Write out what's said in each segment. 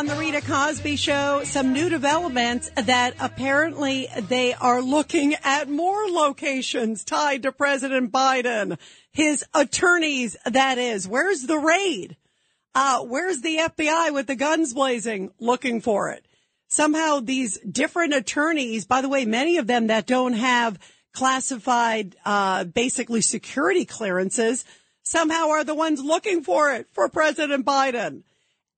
On the Rita Cosby Show, some new developments that apparently they are looking at more locations tied to President Biden. His attorneys, that is. Where's the raid? Uh, where's the FBI with the guns blazing looking for it? Somehow these different attorneys, by the way, many of them that don't have classified, uh, basically security clearances, somehow are the ones looking for it for President Biden.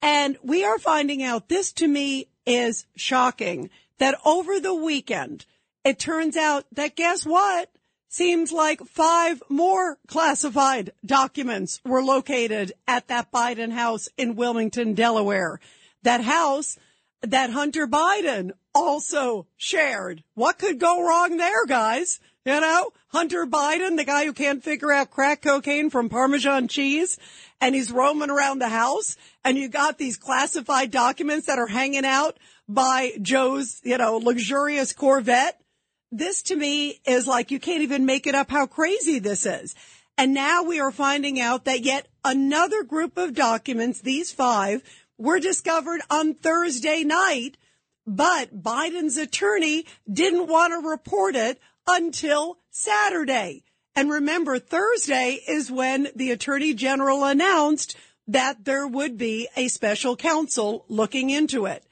And we are finding out this to me is shocking that over the weekend, it turns out that guess what? Seems like five more classified documents were located at that Biden house in Wilmington, Delaware. That house that Hunter Biden also shared. What could go wrong there, guys? You know, Hunter Biden, the guy who can't figure out crack cocaine from Parmesan cheese, and he's roaming around the house, and you got these classified documents that are hanging out by Joe's, you know, luxurious Corvette. This to me is like you can't even make it up how crazy this is. And now we are finding out that yet another group of documents, these five, were discovered on Thursday night, but Biden's attorney didn't want to report it until Saturday. And remember, Thursday is when the attorney general announced that there would be a special counsel looking into it.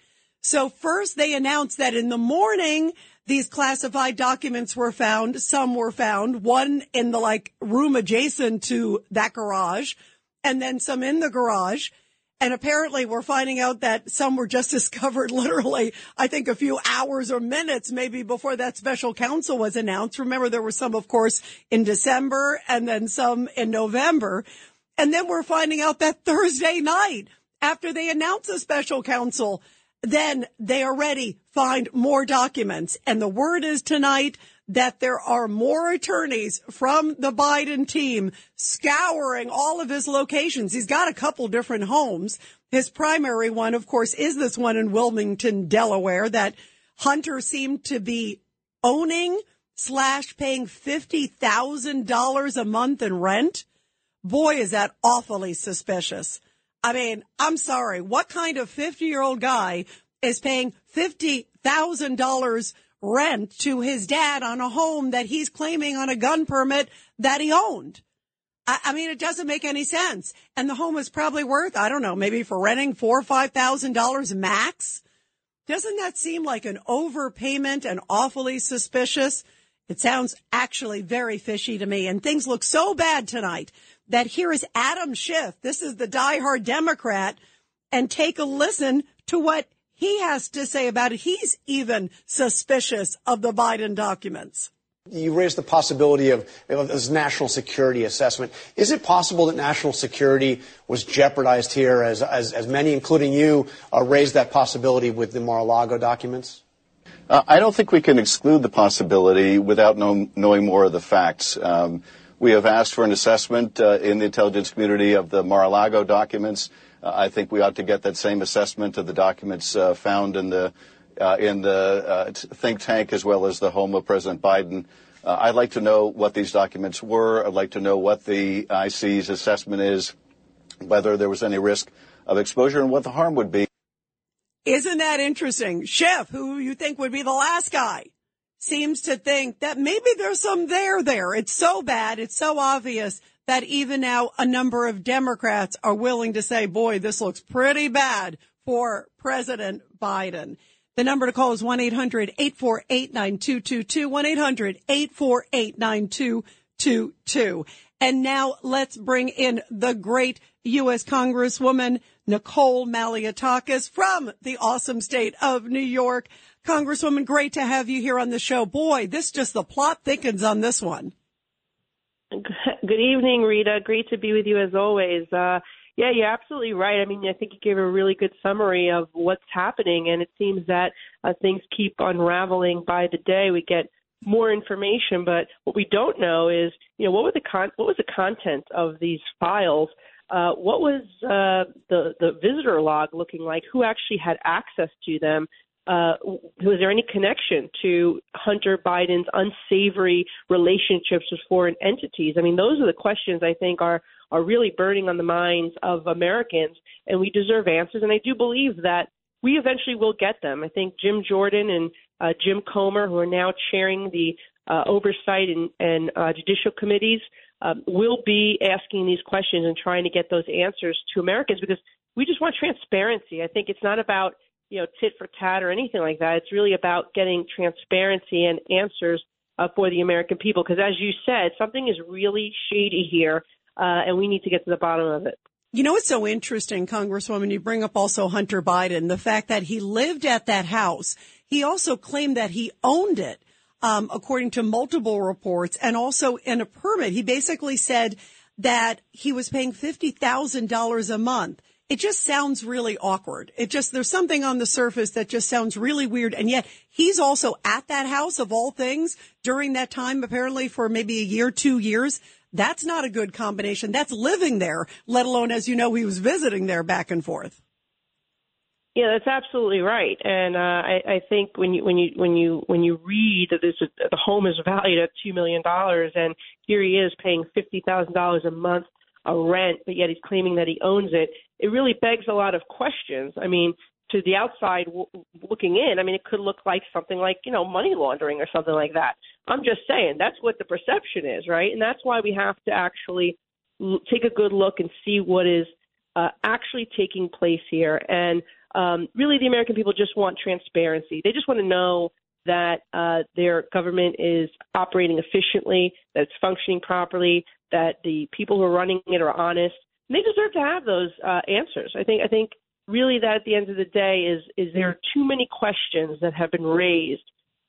So first they announced that in the morning, these classified documents were found. Some were found, one in the like room adjacent to that garage and then some in the garage. And apparently we're finding out that some were just discovered literally, I think a few hours or minutes maybe before that special counsel was announced. Remember there were some, of course, in December and then some in November. And then we're finding out that Thursday night after they announce a special counsel, then they already find more documents. And the word is tonight that there are more attorneys from the Biden team scouring all of his locations. He's got a couple different homes. His primary one, of course, is this one in Wilmington, Delaware that Hunter seemed to be owning slash paying $50,000 a month in rent. Boy, is that awfully suspicious. I mean, I'm sorry. What kind of 50 year old guy is paying $50,000 rent to his dad on a home that he's claiming on a gun permit that he owned? I, I mean, it doesn't make any sense. And the home is probably worth, I don't know, maybe for renting four or five thousand dollars max. Doesn't that seem like an overpayment and awfully suspicious? It sounds actually very fishy to me. And things look so bad tonight that here is Adam Schiff. This is the diehard Democrat and take a listen to what he has to say about it. He's even suspicious of the Biden documents. You raised the possibility of, of this national security assessment. Is it possible that national security was jeopardized here as, as, as many, including you, uh, raised that possibility with the Mar-a-Lago documents? Uh, I don't think we can exclude the possibility without know, knowing more of the facts. Um, we have asked for an assessment uh, in the intelligence community of the Mar-a-Lago documents. Uh, I think we ought to get that same assessment of the documents uh, found in the in the think tank as well as the home of President Biden. I'd like to know what these documents were. I'd like to know what the IC's assessment is, whether there was any risk of exposure and what the harm would be. Isn't that interesting? Schiff, who you think would be the last guy, seems to think that maybe there's some there there. It's so bad. It's so obvious that even now a number of Democrats are willing to say, boy, this looks pretty bad for President Biden. The number to call is 1-800-848-9222, 1-800-848-9222. And now let's bring in the great U.S. Congresswoman Nicole Malliotakis from the awesome state of New York. Congresswoman, great to have you here on the show. Boy, this just the plot thickens on this one. Good evening, Rita. Great to be with you as always. Uh, yeah, you're absolutely right. I mean, I think you gave a really good summary of what's happening, and it seems that uh, things keep unraveling by the day. We get more information. But what we don't know is, you know, what was the con- what was the content of these files? Uh, what was uh, the the visitor log looking like? Who actually had access to them? Uh, was there any connection to Hunter Biden's unsavory relationships with foreign entities? I mean, those are the questions I think are are really burning on the minds of Americans, and we deserve answers. And I do believe that we eventually will get them. I think Jim Jordan and uh, Jim Comer, who are now chairing the uh, oversight and, and uh, judicial committees, um, will be asking these questions and trying to get those answers to Americans because we just want transparency. I think it's not about you know tit for tat or anything like that. It's really about getting transparency and answers uh, for the American people because, as you said, something is really shady here, uh, and we need to get to the bottom of it. You know, it's so interesting, Congresswoman. You bring up also Hunter Biden, the fact that he lived at that house. He also claimed that he owned it, um, according to multiple reports, and also in a permit. He basically said that he was paying $50,000 a month. It just sounds really awkward. It just, there's something on the surface that just sounds really weird. And yet he's also at that house of all things during that time, apparently for maybe a year, two years. That's not a good combination. That's living there, let alone, as you know, he was visiting there back and forth. Yeah, that's absolutely right, and uh, I, I think when you when you when you when you read that this the home is valued at two million dollars, and here he is paying fifty thousand dollars a month a rent, but yet he's claiming that he owns it. It really begs a lot of questions. I mean, to the outside w- looking in, I mean, it could look like something like, you know, money laundering or something like that. I'm just saying that's what the perception is, right? And that's why we have to actually l- take a good look and see what is uh, actually taking place here. And um, really, the American people just want transparency. They just want to know that uh, their government is operating efficiently, that it's functioning properly, that the people who are running it are honest. And they deserve to have those uh, answers. I think. I think really that at the end of the day is is there are too many questions that have been raised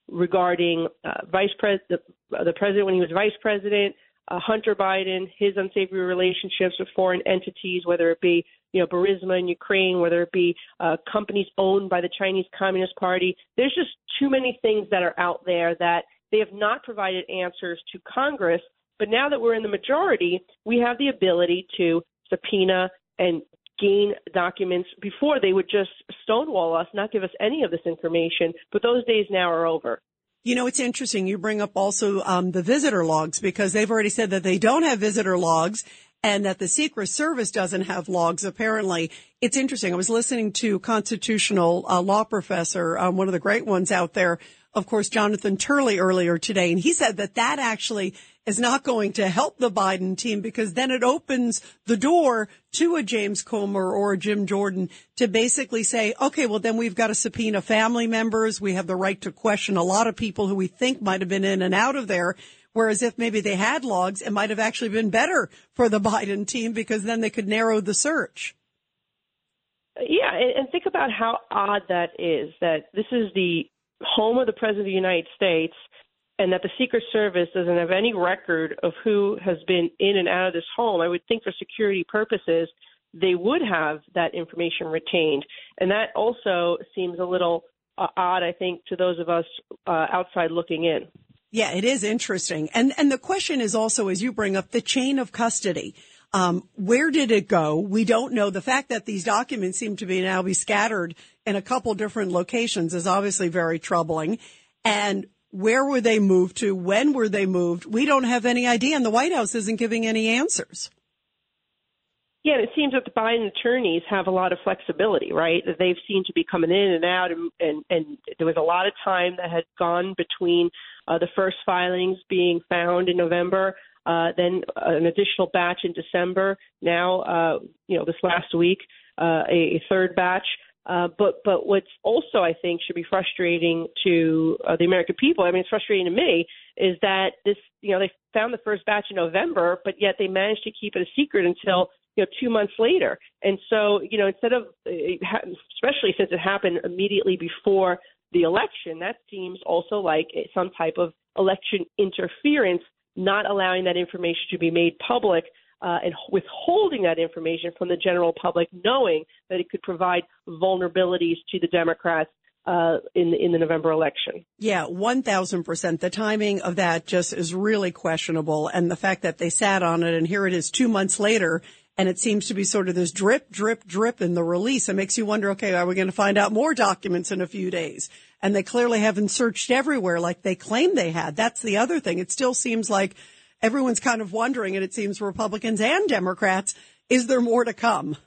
regarding uh, vice pres the, the president when he was vice president, uh, Hunter Biden, his unsavory relationships with foreign entities, whether it be you know Burisma in Ukraine, whether it be uh, companies owned by the Chinese Communist Party. There's just too many things that are out there that they have not provided answers to Congress. But now that we're in the majority, we have the ability to subpoena and gain documents before they would just stonewall us, not give us any of this information. But those days now are over. You know, it's interesting. You bring up also um, the visitor logs because they've already said that they don't have visitor logs and that the Secret Service doesn't have logs. Apparently, it's interesting. I was listening to constitutional uh, law professor, um, one of the great ones out there, of course, Jonathan Turley earlier today, and he said that that actually is not going to help the Biden team because then it opens the door to a James Comer or a Jim Jordan to basically say, okay, well, then we've got to subpoena family members. We have the right to question a lot of people who we think might have been in and out of there. Whereas if maybe they had logs, it might have actually been better for the Biden team because then they could narrow the search. Yeah, and think about how odd that is that this is the home of the President of the United States and that the Secret Service doesn't have any record of who has been in and out of this home, I would think for security purposes, they would have that information retained. And that also seems a little uh, odd, I think, to those of us uh, outside looking in. Yeah, it is interesting. And, and the question is also, as you bring up, the chain of custody. Um, where did it go? We don't know. The fact that these documents seem to be now be scattered in a couple different locations is obviously very troubling. And where were they moved to? When were they moved? We don't have any idea, and the White House isn't giving any answers. Yeah, and it seems that the Biden attorneys have a lot of flexibility, right? That they've seemed to be coming in and out, and and, and there was a lot of time that had gone between uh, the first filings being found in November, uh, then an additional batch in December. Now, uh, you know, this last week, uh, a, a third batch. Uh, but but what's also I think should be frustrating to uh, the American people. I mean, it's frustrating to me is that this you know they found the first batch in November, but yet they managed to keep it a secret until you know two months later. And so you know instead of uh, especially since it happened immediately before the election, that seems also like some type of election interference, not allowing that information to be made public uh, and withholding that information from the general public, knowing that it could provide vulnerabilities to the Democrats uh, in in the November election. Yeah, 1000%. The timing of that just is really questionable. And the fact that they sat on it and here it is two months later and it seems to be sort of this drip, drip, drip in the release. It makes you wonder, okay, are we going to find out more documents in a few days? And they clearly haven't searched everywhere like they claim they had. That's the other thing. It still seems like everyone's kind of wondering, and it seems Republicans and Democrats, is there more to come?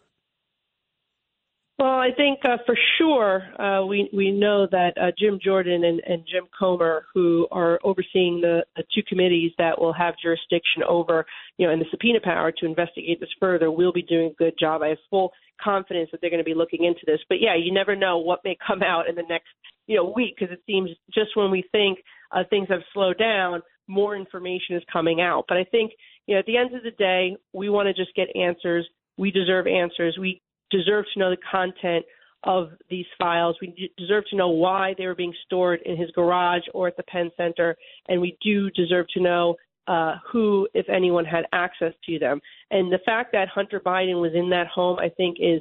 Well, I think uh, for sure uh, we we know that uh, Jim Jordan and, and Jim Comer, who are overseeing the, the two committees that will have jurisdiction over, you know, and the subpoena power to investigate this further, will be doing a good job. I have full confidence that they're going to be looking into this. But yeah, you never know what may come out in the next you know week because it seems just when we think uh, things have slowed down, more information is coming out. But I think you know at the end of the day, we want to just get answers. We deserve answers. We deserve to know the content of these files. We deserve to know why they were being stored in his garage or at the Penn Center, and we do deserve to know uh, who, if anyone, had access to them. And the fact that Hunter Biden was in that home, I think, is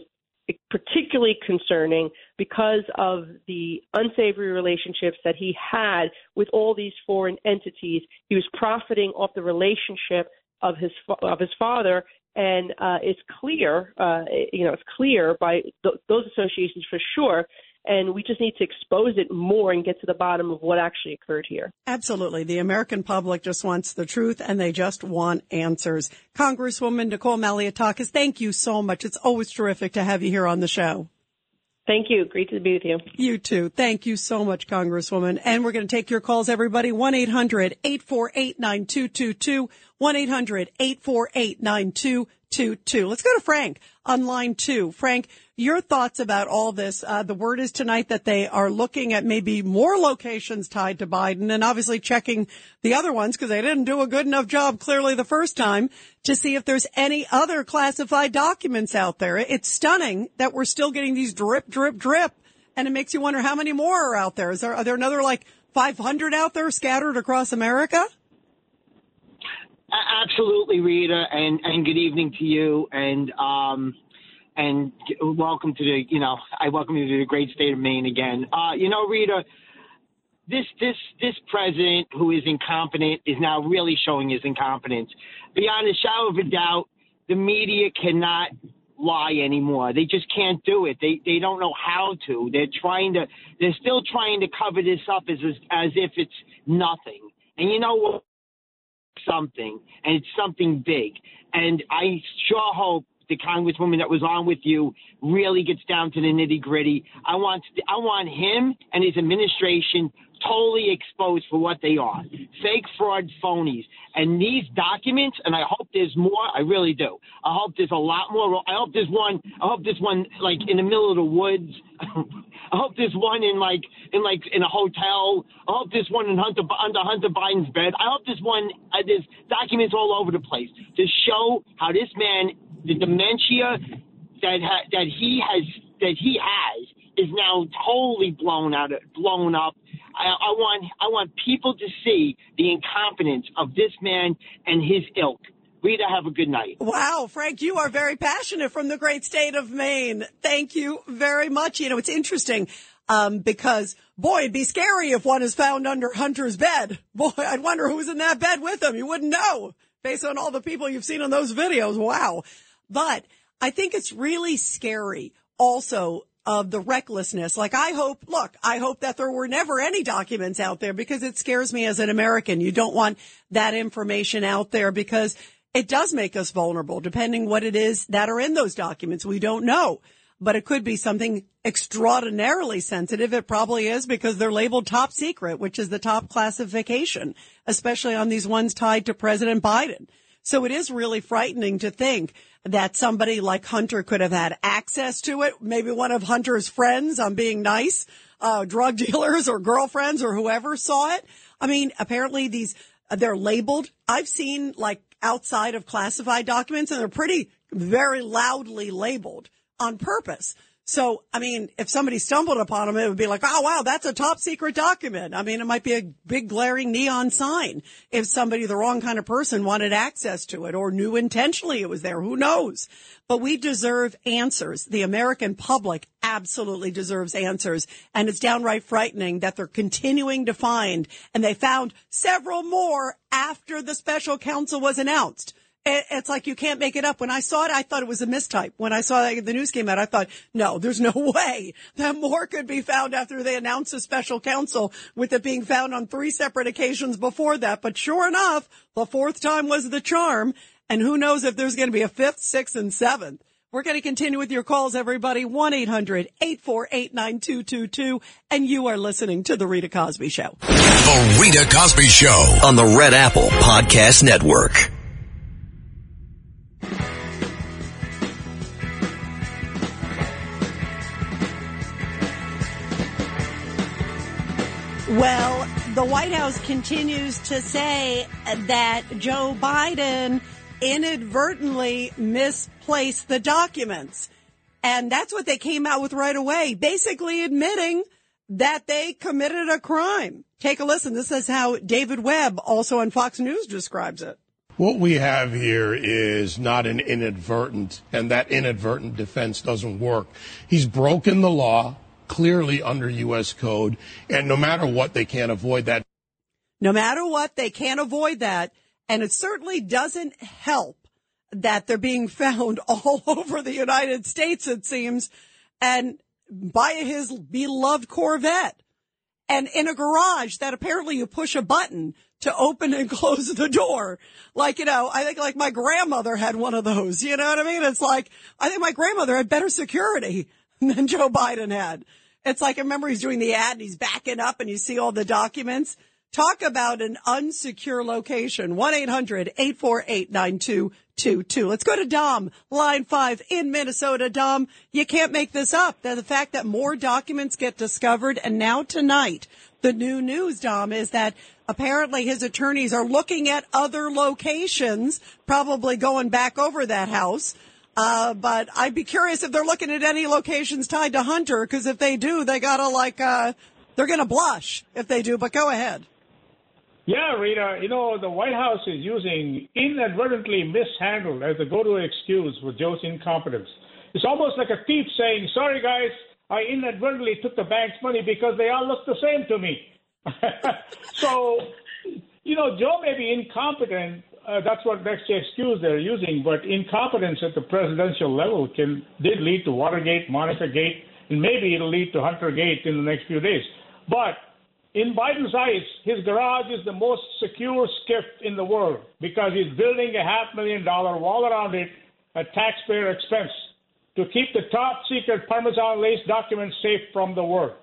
particularly concerning because of the unsavory relationships that he had with all these foreign entities. He was profiting off the relationship of his of his father and uh, it's clear, uh, you know, it's clear by th- those associations for sure. And we just need to expose it more and get to the bottom of what actually occurred here. Absolutely. The American public just wants the truth and they just want answers. Congresswoman Nicole Malliotakis, thank you so much. It's always terrific to have you here on the show. Thank you. Great to be with you. You too. Thank you so much, Congresswoman. And we're going to take your calls, everybody. 1-800-848-9222. 1-800-848-9222. Let's go to Frank on line two. Frank, your thoughts about all this. Uh, the word is tonight that they are looking at maybe more locations tied to Biden and obviously checking the other ones because they didn't do a good enough job clearly the first time to see if there's any other classified documents out there. It's stunning that we're still getting these drip, drip, drip. And it makes you wonder how many more are out there. Is there, are there another like 500 out there scattered across America? Absolutely, Rita, and and good evening to you, and um, and welcome to the, you know, I welcome you to the great state of Maine again. Uh, you know, Rita, this this this president who is incompetent is now really showing his incompetence. Beyond a shadow of a doubt, the media cannot lie anymore. They just can't do it. They they don't know how to. They're trying to. They're still trying to cover this up as as as if it's nothing. And you know what? Something, and it's something big. And I sure hope the congresswoman that was on with you really gets down to the nitty gritty. I want I want him and his administration totally exposed for what they are. Fake fraud phonies. And these documents and i hope there's more i really do. I hope there's a lot more. I hope there's one i hope there's one like in the middle of the woods. I hope there's one in like in like in a hotel. I hope there's one in hunter under hunter biden's bed. I hope there's one uh, there's documents all over the place to show how this man the dementia that ha- that he has that he has is now totally blown out, blown up. I, I want I want people to see the incompetence of this man and his ilk. Rita, have a good night. Wow, Frank, you are very passionate from the great state of Maine. Thank you very much. You know, it's interesting um, because boy, it'd be scary if one is found under Hunter's bed. Boy, I'd wonder who's in that bed with him. You wouldn't know based on all the people you've seen in those videos. Wow. But I think it's really scary also of the recklessness. Like I hope, look, I hope that there were never any documents out there because it scares me as an American. You don't want that information out there because it does make us vulnerable depending what it is that are in those documents. We don't know, but it could be something extraordinarily sensitive. It probably is because they're labeled top secret, which is the top classification, especially on these ones tied to President Biden. So it is really frightening to think that somebody like Hunter could have had access to it. Maybe one of Hunter's friends, I'm being nice, uh, drug dealers or girlfriends or whoever saw it. I mean, apparently these, uh, they're labeled. I've seen like outside of classified documents and they're pretty very loudly labeled on purpose. So, I mean, if somebody stumbled upon them, it would be like, oh, wow, that's a top secret document. I mean, it might be a big glaring neon sign if somebody, the wrong kind of person wanted access to it or knew intentionally it was there. Who knows? But we deserve answers. The American public absolutely deserves answers. And it's downright frightening that they're continuing to find, and they found several more after the special counsel was announced it's like you can't make it up. When I saw it, I thought it was a mistype. When I saw that the news came out, I thought, no, there's no way that more could be found after they announced a special counsel with it being found on three separate occasions before that. But sure enough, the fourth time was the charm. And who knows if there's going to be a fifth, sixth, and seventh. We're going to continue with your calls, everybody. 1-800-848-9222. And you are listening to The Rita Cosby Show. The Rita Cosby Show. on the Red Apple Podcast Network. Well, the White House continues to say that Joe Biden inadvertently misplaced the documents. And that's what they came out with right away, basically admitting that they committed a crime. Take a listen. This is how David Webb, also on Fox News, describes it. What we have here is not an inadvertent, and that inadvertent defense doesn't work. He's broken the law clearly under U.S. code, and no matter what, they can't avoid that. No matter what, they can't avoid that. And it certainly doesn't help that they're being found all over the United States, it seems, and by his beloved Corvette and in a garage that apparently you push a button to open and close the door. Like, you know, I think like my grandmother had one of those. You know what I mean? It's like, I think my grandmother had better security than Joe Biden had. It's like, I remember he's doing the ad and he's backing up and you see all the documents. Talk about an unsecure location. 1-800-848-9222. Let's go to Dom, line five in Minnesota. Dom, you can't make this up. The fact that more documents get discovered and now tonight, the new news, Dom, is that apparently his attorneys are looking at other locations, probably going back over that house. Uh, but I'd be curious if they're looking at any locations tied to Hunter, because if they do, they gotta like, uh, they're gonna blush if they do, but go ahead. Yeah, Rita, you know, the White House is using inadvertently mishandled as a go-to excuse for Joe's incompetence. It's almost like a thief saying, sorry guys, I inadvertently took the bank's money because they all look the same to me. so, you know, Joe may be incompetent. Uh, that's what that's the excuse they're using. But incompetence at the presidential level can did lead to Watergate, Monica Gate, and maybe it'll lead to Hunter Gate in the next few days. But in Biden's eyes, his garage is the most secure skiff in the world because he's building a half million dollar wall around it at taxpayer expense to keep the top secret Parmesan lace documents safe from the world.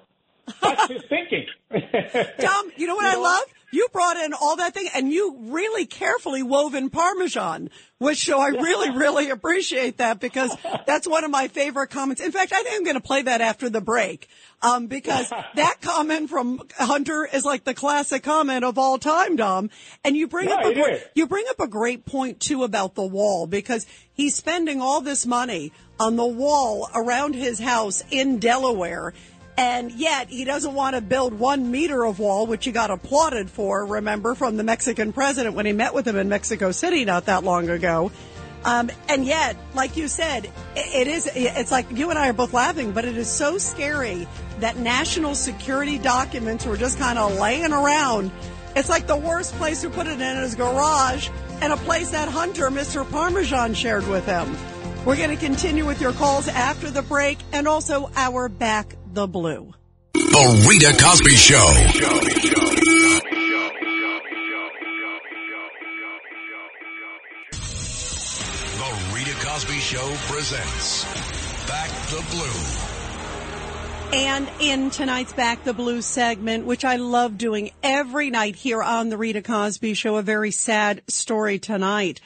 That's his thinking. Tom, you know what I love? You brought in all that thing and you really carefully wove in Parmesan, which so I really, really appreciate that because that's one of my favorite comments. In fact, I think I'm going to play that after the break. Um, because that comment from Hunter is like the classic comment of all time, Dom. And you bring Yeah, up a great, you bring up a great point too about the wall because he's spending all this money on the wall around his house in Delaware. And yet he doesn't want to build one meter of wall, which he got applauded for, remember, from the Mexican president when he met with him in Mexico City not that long ago. Um, and yet, like you said, it is, it's like you and I are both laughing, but it is so scary that national security documents were just kind of laying around. It's like the worst place to put it in his garage and a place that Hunter, Mr. Parmesan, shared with him. We're going to continue with your calls after the break and also our back the blue. The Rita Cosby Show. The Rita Cosby Show presents Back the Blue. And in tonight's Back the Blue segment, which I love doing every night here on the Rita Cosby Show, a very sad story tonight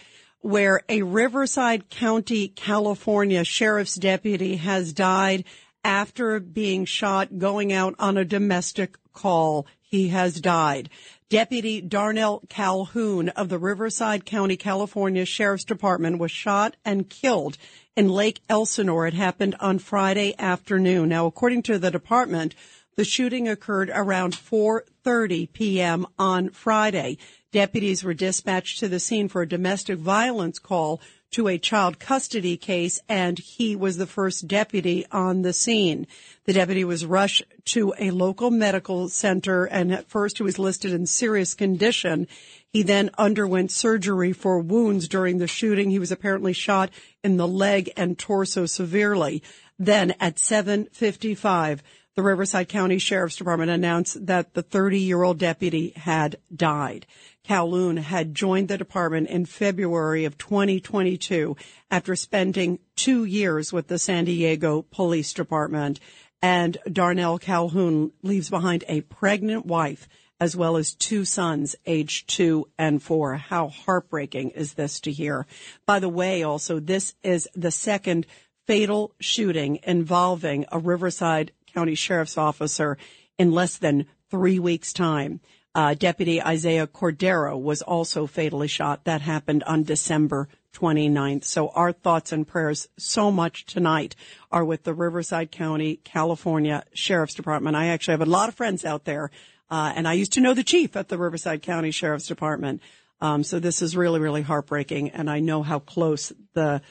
where a Riverside County, California sheriff's deputy has died after being shot going out on a domestic call. He has died. Deputy Darnell Calhoun of the Riverside County, California Sheriff's Department was shot and killed in Lake Elsinore. It happened on Friday afternoon. Now, according to the department, the shooting occurred around 4:30 p.m. on Friday. Deputies were dispatched to the scene for a domestic violence call to a child custody case, and he was the first deputy on the scene. The deputy was rushed to a local medical center, and at first he was listed in serious condition. He then underwent surgery for wounds during the shooting. He was apparently shot in the leg and torso severely. Then at 755, the Riverside County Sheriff's Department announced that the 30 year old deputy had died. Calhoun had joined the department in February of 2022 after spending two years with the San Diego Police Department. And Darnell Calhoun leaves behind a pregnant wife as well as two sons, aged two and four. How heartbreaking is this to hear? By the way, also, this is the second fatal shooting involving a Riverside County Sheriff's officer in less than three weeks' time. Uh, Deputy Isaiah Cordero was also fatally shot. That happened on December 29th. So our thoughts and prayers so much tonight are with the Riverside County, California Sheriff's Department. I actually have a lot of friends out there, uh, and I used to know the chief at the Riverside County Sheriff's Department. Um, so this is really, really heartbreaking, and I know how close the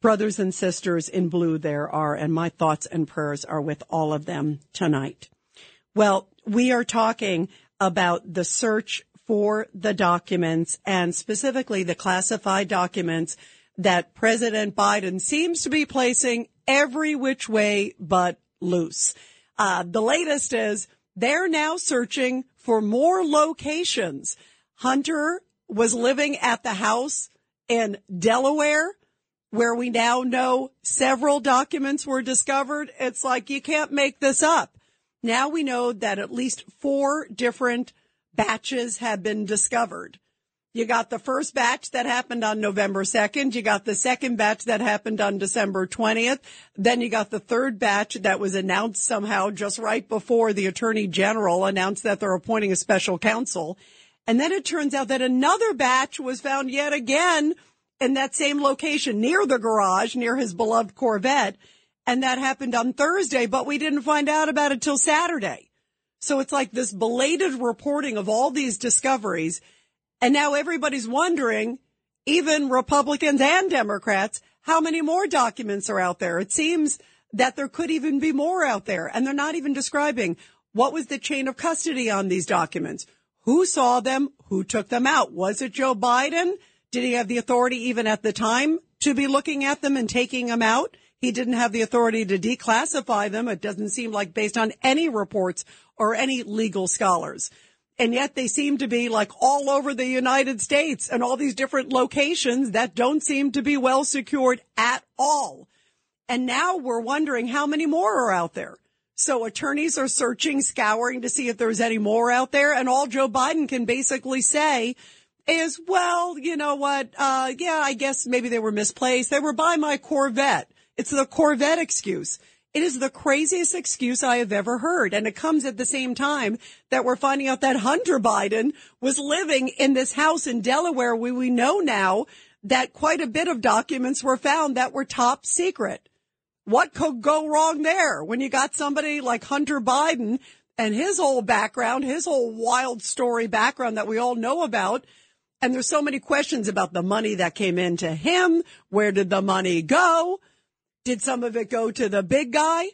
brothers and sisters in blue there are, and my thoughts and prayers are with all of them tonight. Well, we are talking about the search for the documents and specifically the classified documents that President Biden seems to be placing every which way but loose. Uh, the latest is they're now searching for more locations. Hunter was living at the house in Delaware where we now know several documents were discovered. It's like you can't make this up. Now we know that at least four different batches have been discovered. You got the first batch that happened on November 2nd. You got the second batch that happened on December 20th. Then you got the third batch that was announced somehow just right before the attorney general announced that they're appointing a special counsel. And then it turns out that another batch was found yet again in that same location near the garage, near his beloved Corvette. And that happened on Thursday, but we didn't find out about it till Saturday. So it's like this belated reporting of all these discoveries. And now everybody's wondering, even Republicans and Democrats, how many more documents are out there? It seems that there could even be more out there. And they're not even describing what was the chain of custody on these documents? Who saw them? Who took them out? Was it Joe Biden? Did he have the authority even at the time to be looking at them and taking them out? He didn't have the authority to declassify them. It doesn't seem like based on any reports or any legal scholars. And yet they seem to be like all over the United States and all these different locations that don't seem to be well secured at all. And now we're wondering how many more are out there. So attorneys are searching, scouring to see if there's any more out there. And all Joe Biden can basically say is, well, you know what? Uh, yeah, I guess maybe they were misplaced. They were by my Corvette. It's the Corvette excuse. It is the craziest excuse I have ever heard. And it comes at the same time that we're finding out that Hunter Biden was living in this house in Delaware where we know now that quite a bit of documents were found that were top secret. What could go wrong there when you got somebody like Hunter Biden and his whole background, his whole wild story background that we all know about? And there's so many questions about the money that came into him. Where did the money go? Did some of it go to the big guy?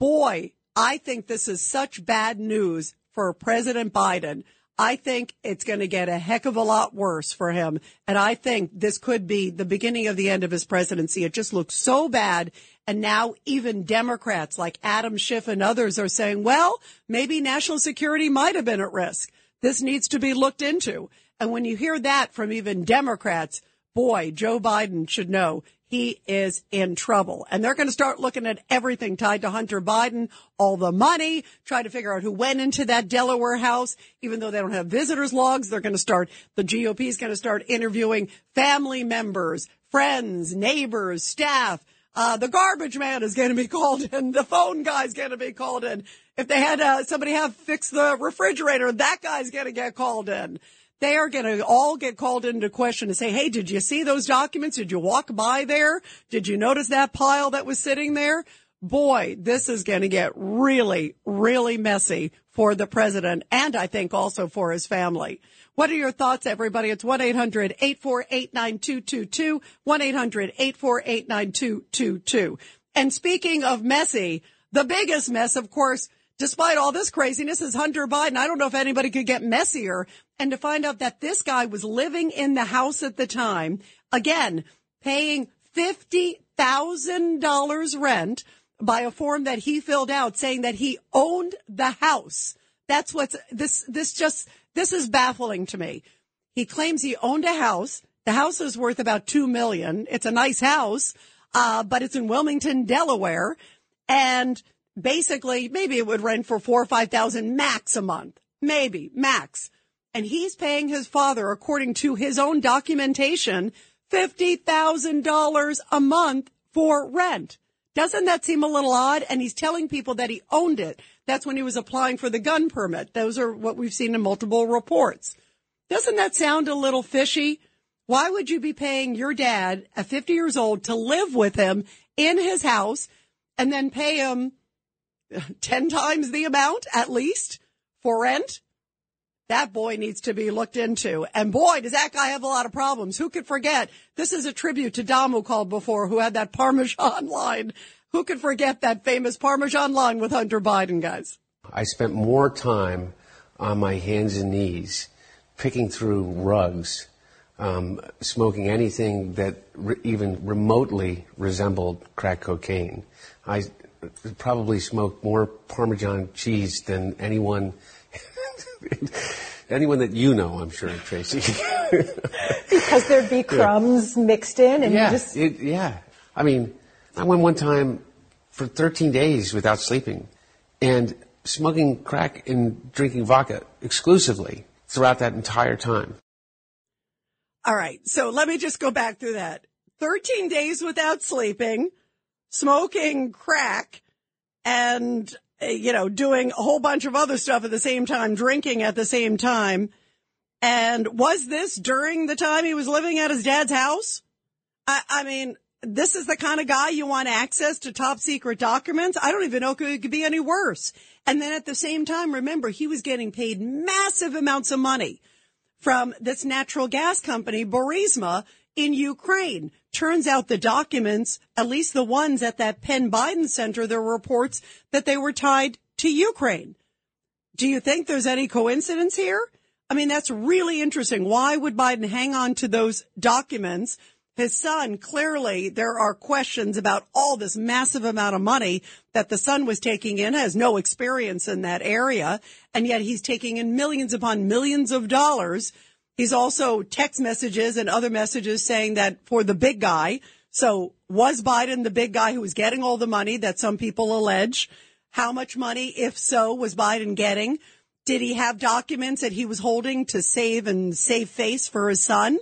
Boy, I think this is such bad news for President Biden. I think it's going to get a heck of a lot worse for him. And I think this could be the beginning of the end of his presidency. It just looks so bad. And now even Democrats like Adam Schiff and others are saying, well, maybe national security might have been at risk. This needs to be looked into. And when you hear that from even Democrats, boy, Joe Biden should know he is in trouble. And they're going to start looking at everything tied to Hunter Biden, all the money, try to figure out who went into that Delaware house. Even though they don't have visitors logs, they're going to start, the GOP is going to start interviewing family members, friends, neighbors, staff, Uh, the garbage man is going to be called in. The phone guy is going to be called in. If they had uh, somebody have fixed the refrigerator, that guy's going to get called in. They are going to all get called into question and say, Hey, did you see those documents? Did you walk by there? Did you notice that pile that was sitting there? Boy, this is going to get really, really messy for the president and I think also for his family. What are your thoughts, everybody? It's 1-800-848-9222, 1-800-848-9222. And speaking of messy, the biggest mess, of course, despite all this craziness is Hunter Biden. I don't know if anybody could get messier. And to find out that this guy was living in the house at the time, again, paying $50,000 rent by a form that he filled out saying that he owned the house. That's what's this, this just, this is baffling to me. He claims he owned a house. The house is worth about two million. It's a nice house, uh, but it's in Wilmington, Delaware. And basically, maybe it would rent for four or five thousand max a month. Maybe max. And he's paying his father, according to his own documentation, $50,000 a month for rent. Doesn't that seem a little odd? And he's telling people that he owned it. That's when he was applying for the gun permit. Those are what we've seen in multiple reports. Doesn't that sound a little fishy? Why would you be paying your dad at 50 years old to live with him in his house and then pay him 10 times the amount at least for rent? That boy needs to be looked into. And boy, does that guy have a lot of problems. Who could forget? This is a tribute to Dom who called before, who had that Parmesan line. Who could forget that famous Parmesan line with Hunter Biden, guys? I spent more time on my hands and knees picking through rugs, um, smoking anything that re- even remotely resembled crack cocaine. I probably smoked more Parmesan cheese than anyone anyone that you know, I'm sure, Tracy. because there'd be crumbs mixed in, and yeah, just it, yeah. I mean, I went one time for 13 days without sleeping, and smoking crack and drinking vodka exclusively throughout that entire time. All right. So let me just go back through that. 13 days without sleeping, smoking crack, and uh, you know, doing a whole bunch of other stuff at the same time, drinking at the same time. And was this during the time he was living at his dad's house? I, I mean, this is the kind of guy you want access to top secret documents. I don't even know it could be any worse. And then at the same time, remember, he was getting paid massive amounts of money from this natural gas company, Burisma, in Ukraine. Turns out the documents, at least the ones at that Penn Biden Center, there were reports that they were tied to Ukraine. Do you think there's any coincidence here? I mean, that's really interesting. Why would Biden hang on to those documents? His son, clearly there are questions about all this massive amount of money that the son was taking in, has no experience in that area, and yet he's taking in millions upon millions of dollars He's also text messages and other messages saying that for the big guy. So was Biden the big guy who was getting all the money that some people allege? How much money, if so, was Biden getting? Did he have documents that he was holding to save and save face for his son?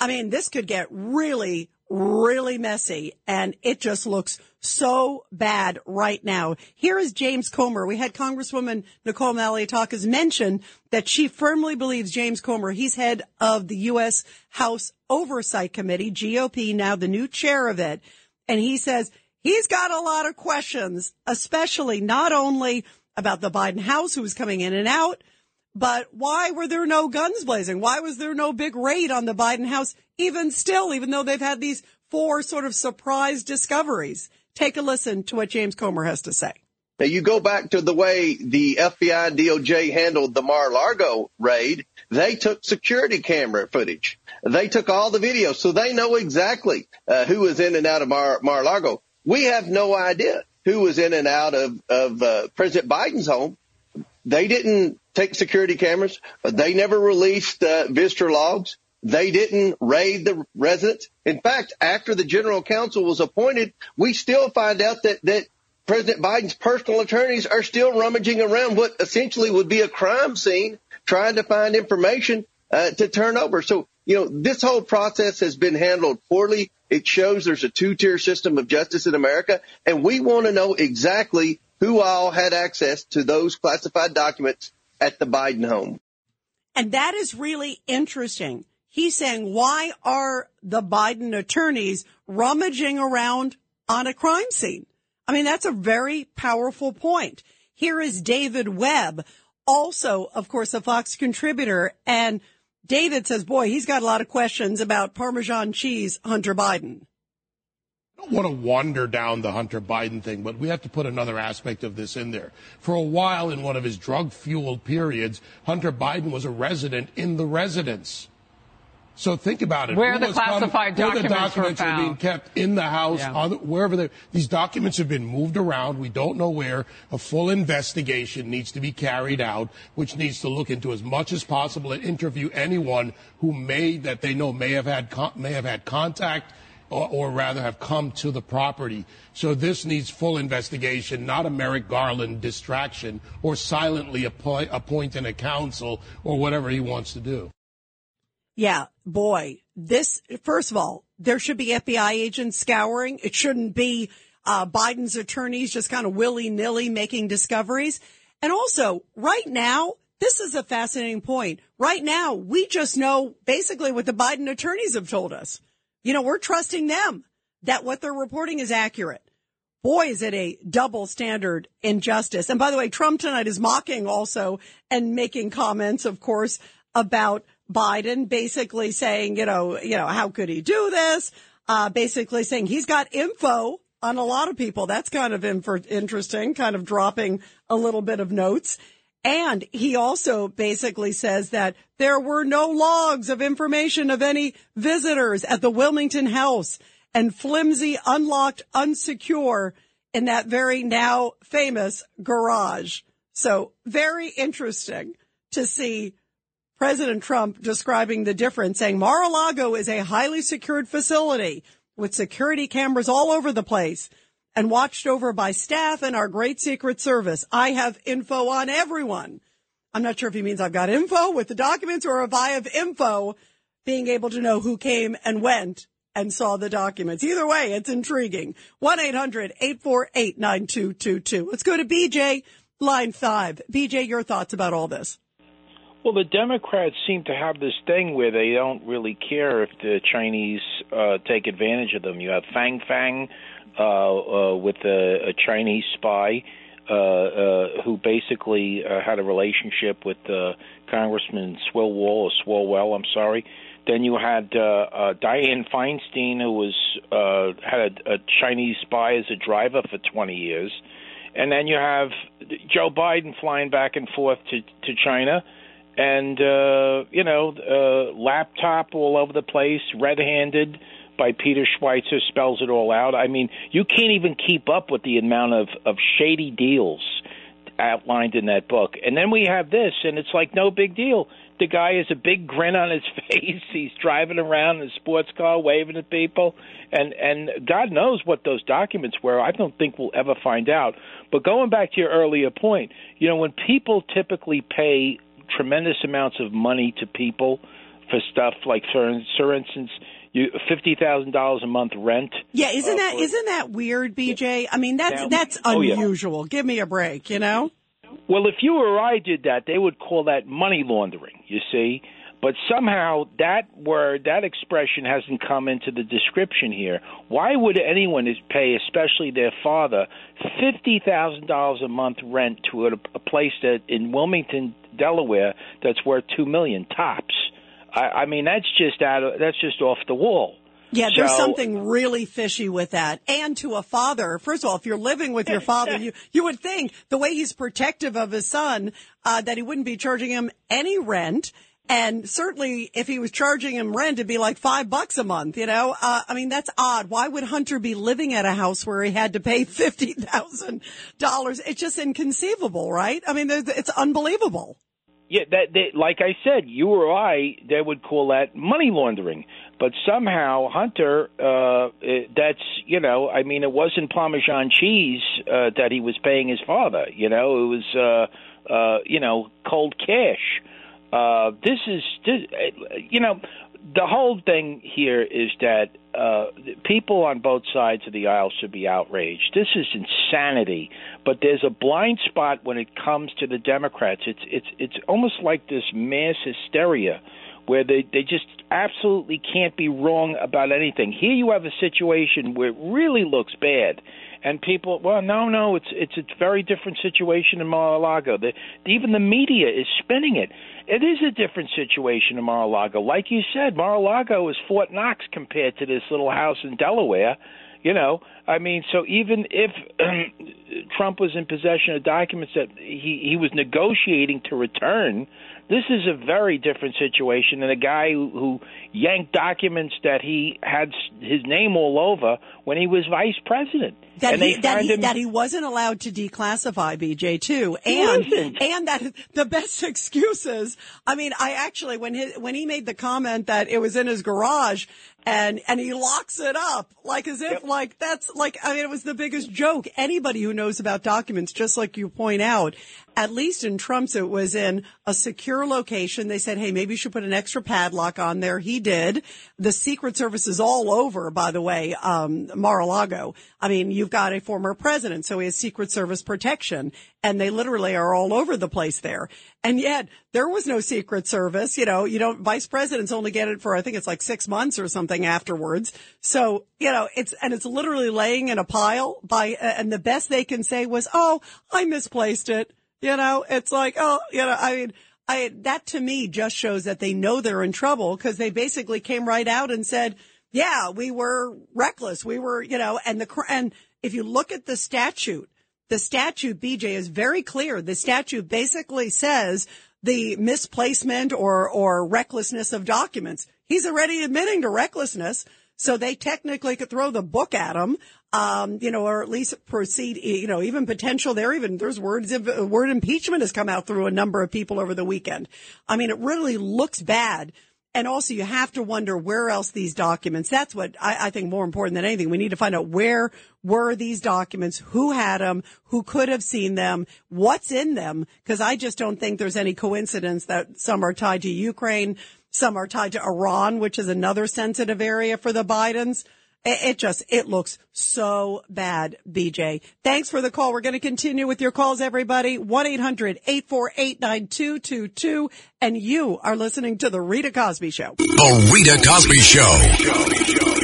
I mean, this could get really, really messy and it just looks so bad right now. Here is James Comer. We had Congresswoman Nicole Malliotakis mention that she firmly believes James Comer, he's head of the U.S. House Oversight Committee, GOP, now the new chair of it. And he says he's got a lot of questions, especially not only about the Biden house who was coming in and out, but why were there no guns blazing? Why was there no big raid on the Biden house? Even still, even though they've had these four sort of surprise discoveries. Take a listen to what James Comer has to say. Now you go back to the way the FBI and DOJ handled the Mar-a-Lago raid. They took security camera footage. They took all the video, so they know exactly uh, who was in and out of Mar- Mar-a-Lago. We have no idea who was in and out of, of uh, President Biden's home. They didn't take security cameras. They never released uh, visitor logs. They didn't raid the residence. In fact, after the general counsel was appointed, we still find out that, that President Biden's personal attorneys are still rummaging around what essentially would be a crime scene trying to find information uh, to turn over. So, you know, this whole process has been handled poorly. It shows there's a two tier system of justice in America. And we want to know exactly who all had access to those classified documents at the Biden home. And that is really interesting. He's saying, why are the Biden attorneys rummaging around on a crime scene? I mean, that's a very powerful point. Here is David Webb, also, of course, a Fox contributor. And David says, boy, he's got a lot of questions about Parmesan cheese, Hunter Biden. I don't want to wander down the Hunter Biden thing, but we have to put another aspect of this in there. For a while, in one of his drug fueled periods, Hunter Biden was a resident in the residence. So think about it. Where the classified where the documents were documents are being kept in the house, Yeah. on the- wherever they. These documents have been moved around. We don't know where. A full investigation needs to be carried out, which needs to look into as much as possible and interview anyone who may that they know may have had may have had contact. Or, or rather have come to the property. So this needs full investigation, not a Merrick Garland distraction or silently appoint, appointing a counsel or whatever he wants to do. Yeah, boy, this, first of all, there should be FBI agents scouring. It shouldn't be uh, Biden's attorneys just kind of willy nilly making discoveries. And also, right now, this is a fascinating point. Right now, we just know basically what the Biden attorneys have told us. You know, we're trusting them that what they're reporting is accurate. Boy, is it a double standard injustice. And by the way, Trump tonight is mocking also and making comments, of course, about Biden, basically saying, you know, you know, how could he do this? Uh, basically saying he's got info on a lot of people. That's kind of infer- interesting, kind of dropping a little bit of notes. And he also basically says that there were no logs of information of any visitors at the Wilmington house and flimsy, unlocked, unsecure in that very now famous garage. So very interesting to see President Trump describing the difference, saying Mar-a-Lago is a highly secured facility with security cameras all over the place and watched over by staff and our great Secret Service. I have info on everyone. I'm not sure if he means I've got info with the documents or if I have info being able to know who came and went and saw the documents. Either way, it's intriguing. 1-800-848-9222. Let's go to BJ, line five. BJ, your thoughts about all this. Well, the Democrats seem to have this thing where they don't really care if the Chinese uh, take advantage of them. You have Fang Fang uh, uh, with a, a Chinese spy uh, uh, who basically uh, had a relationship with uh, Congressman Swilwell or Swalwell. I'm sorry. Then you had uh, uh, Dianne Feinstein, who was uh, had a, a Chinese spy as a driver for 20 years, and then you have Joe Biden flying back and forth to to China and uh, you know, uh, laptop all over the place, red-handed by Peter Schweizer spells it all out. I mean, you can't even keep up with the amount of of shady deals outlined in that book. And then we have this, and it's like no big deal. The guy has a big grin on his face. He's driving around in a sports car, waving at people, and and God knows what those documents were. I don't think we'll ever find out. But going back to your earlier point, you know, when people typically pay tremendous amounts of money to people for stuff like, for, for instance, you fifty thousand dollars a month rent. Yeah, isn't uh, that for- not that weird, BJ? I mean, that's Now- that's Oh, yeah. unusual. Give me a break, you know? Well, if you or I did that, they would call that money laundering, you see. But somehow that word, that expression hasn't come into the description here. Why would anyone pay, especially their father, $50,000 a month rent to a, a place that in Wilmington, Delaware, that's worth 2 million tops? I, I mean, that's just out of, that's just off the wall. Yeah, there's So- something really fishy with that. And to a father, first of all, if you're living with your father, you you would think the way he's protective of his son, uh, that he wouldn't be charging him any rent. And certainly, if he was charging him rent, it'd be like five bucks a month. You know, uh, I mean, that's odd. Why would Hunter be living at a house where he had to pay fifty thousand dollars? It's just inconceivable, right? I mean, it's unbelievable. Yeah, that, that like I said, you or I, they would call that money laundering. But somehow Hunter, uh, that's you know, I mean, it wasn't Parmesan cheese uh, that he was paying his father. You know, it was uh, uh, you know cold cash. Uh, this is, this, eh, you know, the whole thing here is that uh, people on both sides of the aisle should be outraged. This is insanity. But there's a blind spot when it comes to the Democrats. It's it's it's almost like this mass hysteria where they they just absolutely can't be wrong about anything. Here you have a situation where it really looks bad. And people, well, no, no, it's it's a very different situation in Mar-a-Lago. The, even the media is spinning it. It is a different situation in Mar-a-Lago. Like you said, Mar-a-Lago is Fort Knox compared to this little house in Delaware. You know, I mean, so even if Trump was in possession of documents that he he was negotiating to return, this is a very different situation than a guy who, who yanked documents that he had his name all over when he was vice president. That and he, that, he, him that he wasn't allowed to declassify BJ too, and and that the best excuses. I mean, I actually when he when he made the comment that it was in his garage and and he locks it up like as if like that's like I mean it was the biggest joke. Anybody who knows about documents, just like you point out, at least in Trump's, it was in a secure location. They said, hey, maybe you should put an extra padlock on there. He did. The Secret Service is all over, by the way, um, Mar-a-Lago. I mean, you've got a former president, so he has Secret Service protection, and they literally are all over the place there. And yet, there was no Secret Service. You know, you don't, vice presidents only get it for, I think it's like six months or something afterwards. So, you know, it's, and it's literally laying in a pile by, and the best they can say was, oh, I misplaced it. You know, it's like, oh, you know, I mean, I, that to me just shows that they know they're in trouble because they basically came right out and said, yeah, we were reckless. We were, you know, and the, and if you look at the statute, the statute, BJ, is very clear. The statute basically says the misplacement or, or recklessness of documents. He's already admitting to recklessness. So they technically could throw the book at him, um, you know, or at least proceed, you know, even potential there, even there's words of word impeachment has come out through a number of people over the weekend. I mean, it really looks bad. And also you have to wonder where else these documents, that's what I, I think more important than anything. We need to find out where were these documents, who had them, who could have seen them, what's in them, because I just don't think there's any coincidence that some are tied to Ukraine, some are tied to Iran, which is another sensitive area for the Bidens. It, just, it looks so bad, BJ. Thanks for the call. We're going to continue with your calls, everybody. 1-800-848-9222. And you are listening to The Rita Cosby Show. The Rita Cosby Show.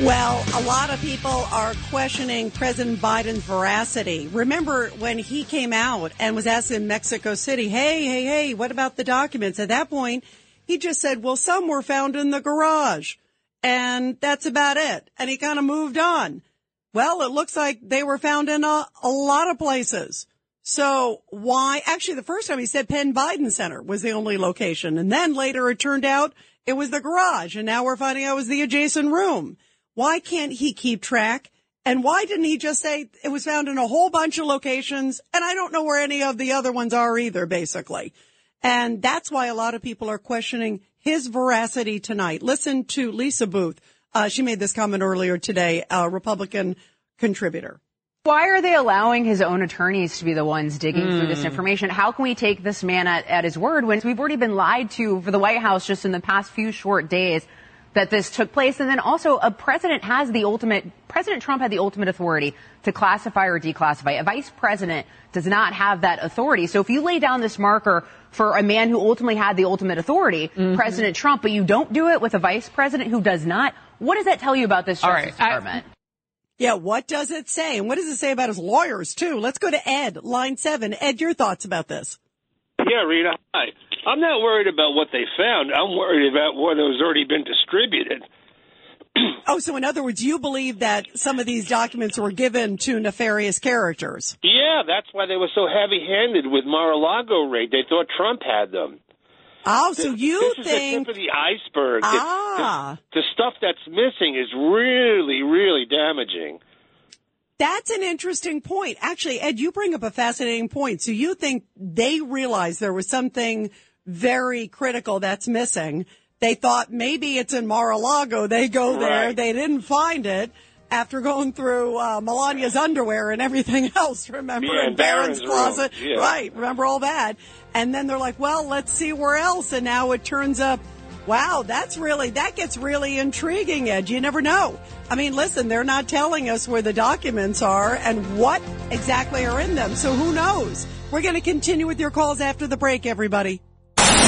Well, a lot of people are questioning President Biden's veracity. Remember when he came out and was asked in Mexico City, hey, hey, hey, what about the documents? At that point, he just said, well, some were found in the garage. And that's about it. And he kind of moved on. Well, it looks like they were found in a, a lot of places. So why? Actually, the first time he said Penn Biden Center was the only location. And then later it turned out it was the garage. And now we're finding out it was the adjacent room. Why can't he keep track? And why didn't he just say it was found in a whole bunch of locations? And I don't know where any of the other ones are either, basically. And that's why a lot of people are questioning his veracity tonight. Listen to Lisa Booth. Uh, she made this comment earlier today, a Republican contributor. Why are they allowing his own attorneys to be the ones digging through this information? How can we take this man at, at his word when we've already been lied to for the White House just in the past few short days that this took place? And then also a president has the ultimate, President Trump had the ultimate authority to classify or declassify. A vice president does not have that authority. So if you lay down this marker for a man who ultimately had the ultimate authority, mm-hmm. President Trump, but you don't do it with a vice president who does not, what does that tell you about this Justice right, I- Department? Yeah, what does it say? And what does it say about his lawyers, too? Let's go to Ed, line seven. Ed, your thoughts about this? Yeah, Rita. Hi. I'm not worried about what they found. I'm worried about what has already been distributed. Oh, so in other words, you believe that some of these documents were given to nefarious characters? Yeah, that's why they were so heavy-handed with Mar-a-Lago raid. They thought Trump had them. Oh, so you this think is the tip of the iceberg. The- Ah. The, the stuff that's missing is really, really damaging. that's an interesting point. Actually, Ed, you bring up a fascinating point. So you think they realized there was something very critical that's missing. They thought maybe it's in Mar-a-Lago. They go there. Right. They didn't find it. after going through uh, Melania's underwear and everything else. Remember Yeah, in in Barron's Barron's closet, Yeah. right? Remember all that? And then they're like, "Well, let's see where else." And now it turns up, wow, that's really that gets really intriguing. Ed, you never know. I mean, listen, they're not telling us where the documents are and what exactly are in them, so who knows? We're going to continue with your calls after the break, everybody.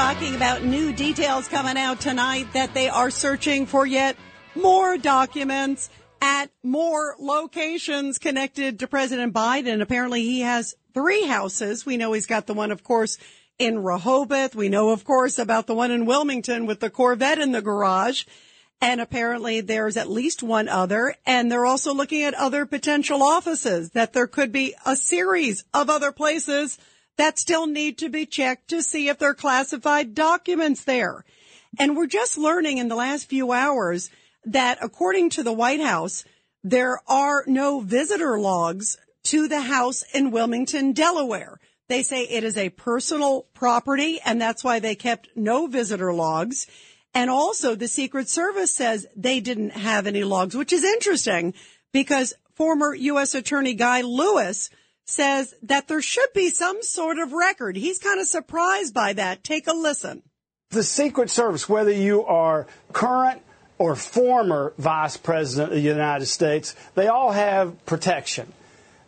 Talking about new details coming out tonight that they are searching for yet more documents at more locations connected to President Biden. Apparently he has three houses. We know he's got the one, of course, in Rehoboth. We know, of course, about the one in Wilmington with the Corvette in the garage. And apparently there's at least one other. And they're also looking at other potential offices that there could be a series of other places that still need to be checked to see if they're classified documents there. And we're just learning in the last few hours that according to the White House, there are no visitor logs to the house in Wilmington, Delaware. They say it is a personal property and that's why they kept no visitor logs. And also the Secret Service says they didn't have any logs, which is interesting because former U.S. Attorney Guy Lewis says that there should be some sort of record. He's kind of surprised by that. Take a listen. The Secret Service, whether you are current or former vice president of the United States, they all have protection.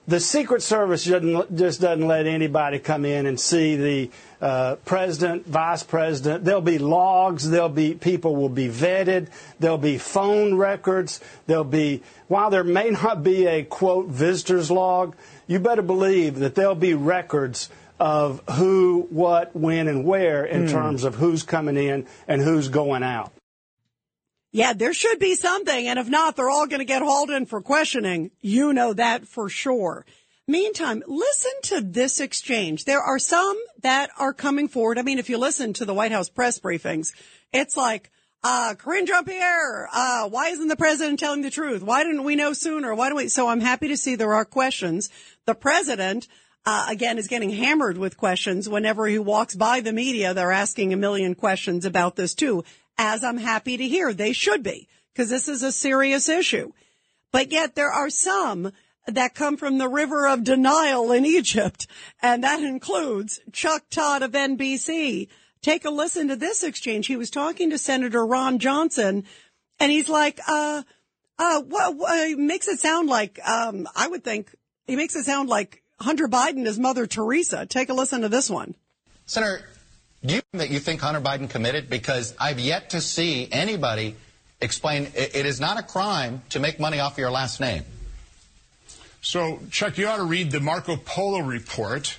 The Secret Service just doesn't let anybody come in and see the uh, president, vice president. There'll be logs. There'll be people will be vetted. There'll be phone records. There'll be while there may not be a quote visitors log, you better believe that there'll be records of who, what, when, and where in Hmm. terms of who's coming in and who's going out. Yeah, there should be something. And if not, they're all going to get hauled in for questioning. You know that for sure. Meantime, listen to this exchange. There are some that are coming forward. I mean, if you listen to the White House press briefings, it's like, uh, Karine Jean-Pierre, uh, why isn't the president telling the truth? Why didn't we know sooner? Why don't we? So I'm happy to see there are questions. The president, uh, again, is getting hammered with questions whenever he walks by the media. They're asking a million questions about this too, as I'm happy to hear they should be, because this is a serious issue. But yet there are some that come from the river of denial in Egypt, and that includes Chuck Todd of NBC. Take a listen to this exchange. He was talking to Senator Ron Johnson, and he's like, uh, uh, what, what makes it sound like, um, I would think he makes it sound like Hunter Biden is Mother Teresa. Take a listen to this one. Senator, do you think that you think Hunter Biden committed? Because I've yet to see anybody explain it, it is not a crime to make money off your last name. So, Chuck, you ought to read the Marco Polo report.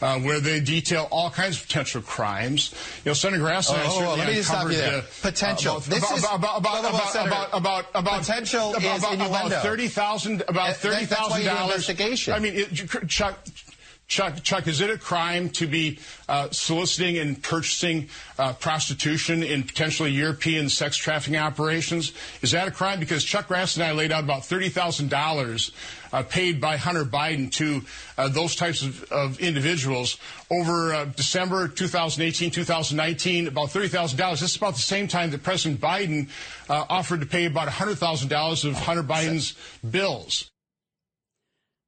Uh, where they detail all kinds of potential crimes. You know, Senator Grassley and I Oh, certainly let me just stop you there. the Potential. About, This is- about, about, about, about, about, Potential about, is about, innuendo. about thirty thousand about thirty that's why you thousand do dollars investigation. I mean, it, Chuck. Chuck, Chuck, is it a crime to be uh, soliciting and purchasing uh, prostitution in potentially European sex trafficking operations? Is that a crime? Because Chuck Grassley and I laid out about thirty thousand dollars uh, paid by Hunter Biden to uh, those types of, of individuals over uh, December 2018, 2019, about thirty thousand dollars. This is about the same time that President Biden uh, offered to pay about hundred thousand dollars of Hunter Biden's bills.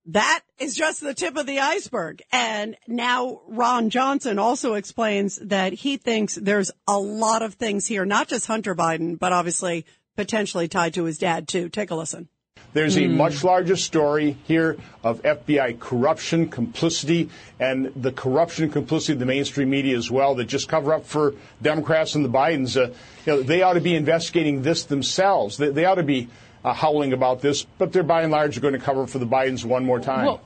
That is just the tip of the iceberg. And now Ron Johnson also explains that he thinks there's a lot of things here, not just Hunter Biden, but obviously potentially tied to his dad too. Take a listen. There's a Hmm. much larger story here of FBI corruption, complicity, and the corruption and complicity of the mainstream media as well that just cover up for Democrats and the Bidens. Uh, you know, they ought to be investigating this themselves. They, they ought to be uh, howling about this, but they're by and large going to cover for the Bidens one more time. Well,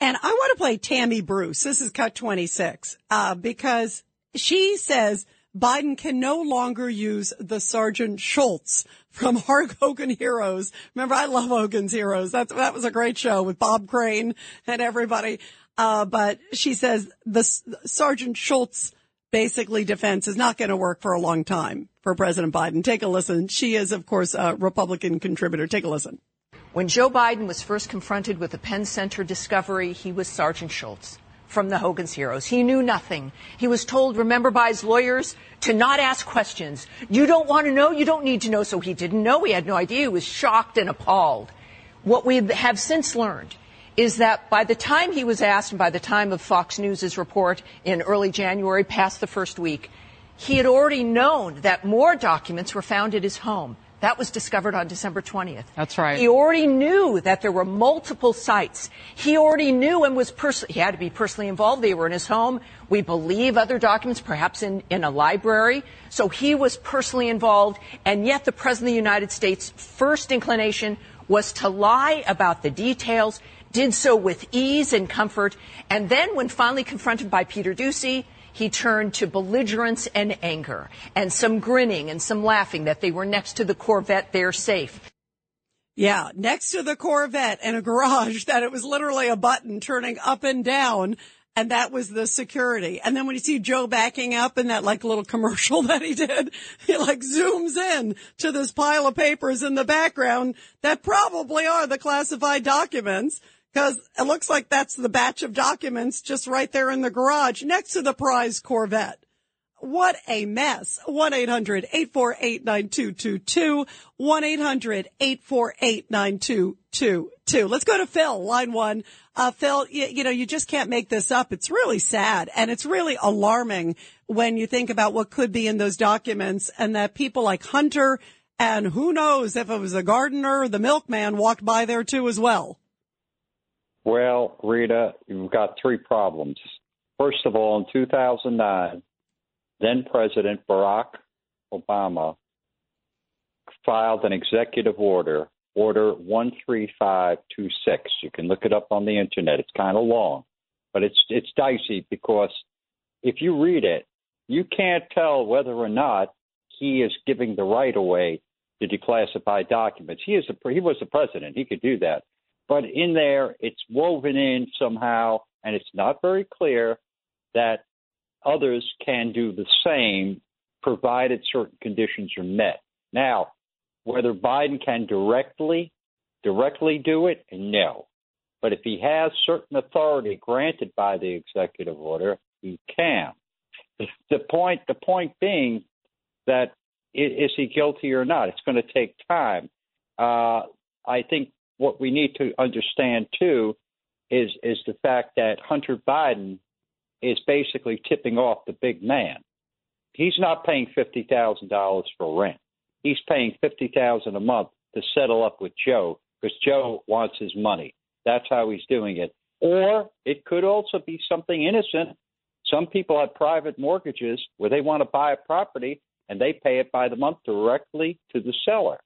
And I want to play Tammy Bruce. This is cut 26, uh, because she says Biden can no longer use the Sergeant Schultz from Hark Hogan Heroes. Remember, I love Hogan's Heroes. That's, that was a great show with Bob Crane and everybody. Uh, but she says the Sergeant Schultz basically defense is not going to work for a long time for President Biden. Take a listen. She is, of course, a Republican contributor. Take a listen. When Joe Biden was first confronted with the Penn Center discovery, he was Sergeant Schultz from the Hogan's Heroes. He knew nothing. He was told, remember by his lawyers, to not ask questions. You don't want to know, you don't need to know. So he didn't know, he had no idea, he was shocked and appalled. What we have since learned is that by the time he was asked and by the time of Fox News' report in early January, past the first week, he had already known that more documents were found at his home. That was discovered on December 20th. That's right. He already knew that there were multiple sites. He already knew and was personally, he had to be personally involved. They were in his home. We believe other documents, perhaps in, in a library. So he was personally involved. And yet the President of the United States' first inclination was to lie about the details, did so with ease and comfort. And then when finally confronted by Peter Doocy, he turned to belligerence and anger and some grinning and some laughing that they were next to the Corvette there safe. Yeah, next to the Corvette in a garage that it was literally a button turning up and down. And that was the security. And then when you see Joe backing up in that like little commercial that he did, he like zooms in to this pile of papers in the background that probably are the classified documents because it looks like that's the batch of documents just right there in the garage next to the prize Corvette. What a mess. 1-800-848-9222. 1-800-848-9222. Let's go to Phil, line one. Uh, Phil, you, you know, you just can't make this up. It's really sad and it's really alarming when you think about what could be in those documents and that people like Hunter and who knows if it was a gardener the milkman walked by there too as well. Well, Rita, you've got three problems. First of all, in 2009, then President Barack Obama filed an executive order, Order 13526. You can look it up on the internet. It's kind of long, but it's it's dicey because if you read it, you can't tell whether or not he is giving the right away to declassify documents. He is a, he was the president. He could do that. But in there, it's woven in somehow, and it's not very clear that others can do the same provided certain conditions are met. Now, whether Biden can directly directly do it, no. But if he has certain authority granted by the executive order, he can. The point the point being that is he guilty or not? It's going to take time. Uh, I think what we need to understand too is is the fact that Hunter Biden is basically tipping off the big man. He's not paying fifty thousand dollars for rent. He's paying fifty thousand a month to settle up with Joe because Joe wants his money. That's how he's doing it. Or it could also be something innocent. Some people have private mortgages where they want to buy a property and they pay it by the month directly to the seller,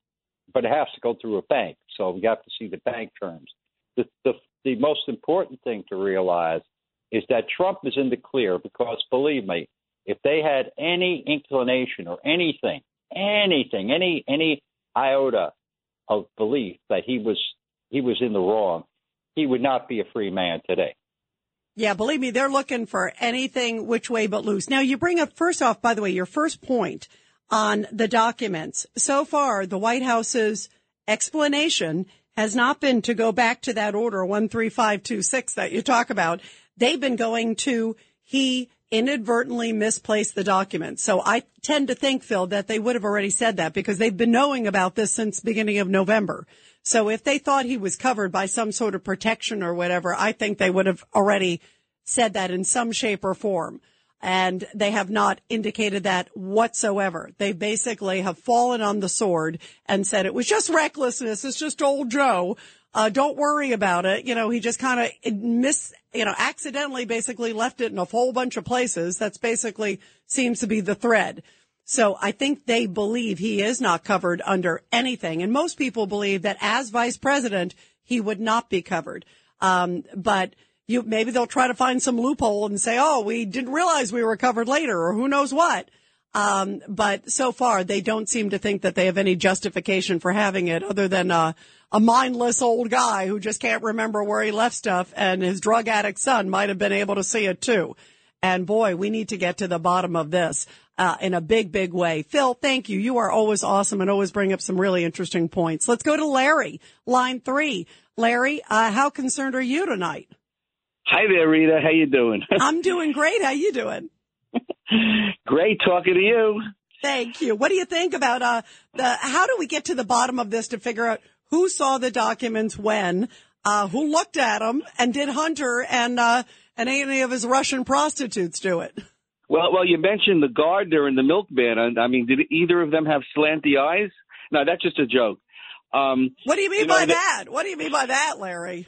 but it has to go through a bank. So we have to see the bank terms. The, the, the most important thing to realize is that Trump is in the clear because believe me, if they had any inclination or anything, anything, any any iota of belief that he was he was in the wrong, he would not be a free man today. Yeah, believe me, they're looking for anything which way but loose. Now, you bring up first off, by the way, your first point on the documents. So far, the White House's explanation has not been to go back to that order 13526 that you talk about. They've been going to he inadvertently misplaced the document. So I tend to think, Phil, that they would have already said that because they've been knowing about this since beginning of November. So if they thought he was covered by some sort of protection or whatever, I think they would have already said that in some shape or form. And they have not indicated that whatsoever. They basically have fallen on the sword and said it was just recklessness. It's just old Joe. Uh, don't worry about it. You know, he just kind of miss, you know, accidentally basically left it in a whole bunch of places. That's basically seems to be the thread. So I think they believe he is not covered under anything. And most people believe that as vice president, he would not be covered. Um, but you, maybe they'll try to find some loophole and say, oh, we didn't realize we were covered later or who knows what. Um, but so far, they don't seem to think that they have any justification for having it other than uh, a mindless old guy who just can't remember where he left stuff, and his drug addict son might have been able to see it too. And boy, we need to get to the bottom of this uh, in a big, big way. Phil, thank you. You are always awesome and always bring up some really interesting points. Let's go to Larry, line three. Larry, uh, how concerned are you tonight? Hi there, Rita. How you doing? I'm doing great. How you doing? Great talking to you. Thank you. What do you think about uh the how do we get to the bottom of this to figure out who saw the documents when, uh who looked at them and did Hunter and uh and any of his Russian prostitutes do it? Well, well, you mentioned the gardener and the milkman. I, I mean, did either of them have slanty eyes? No, that's just a joke. Um, What do you mean you know, by that? What do you mean by that, Larry?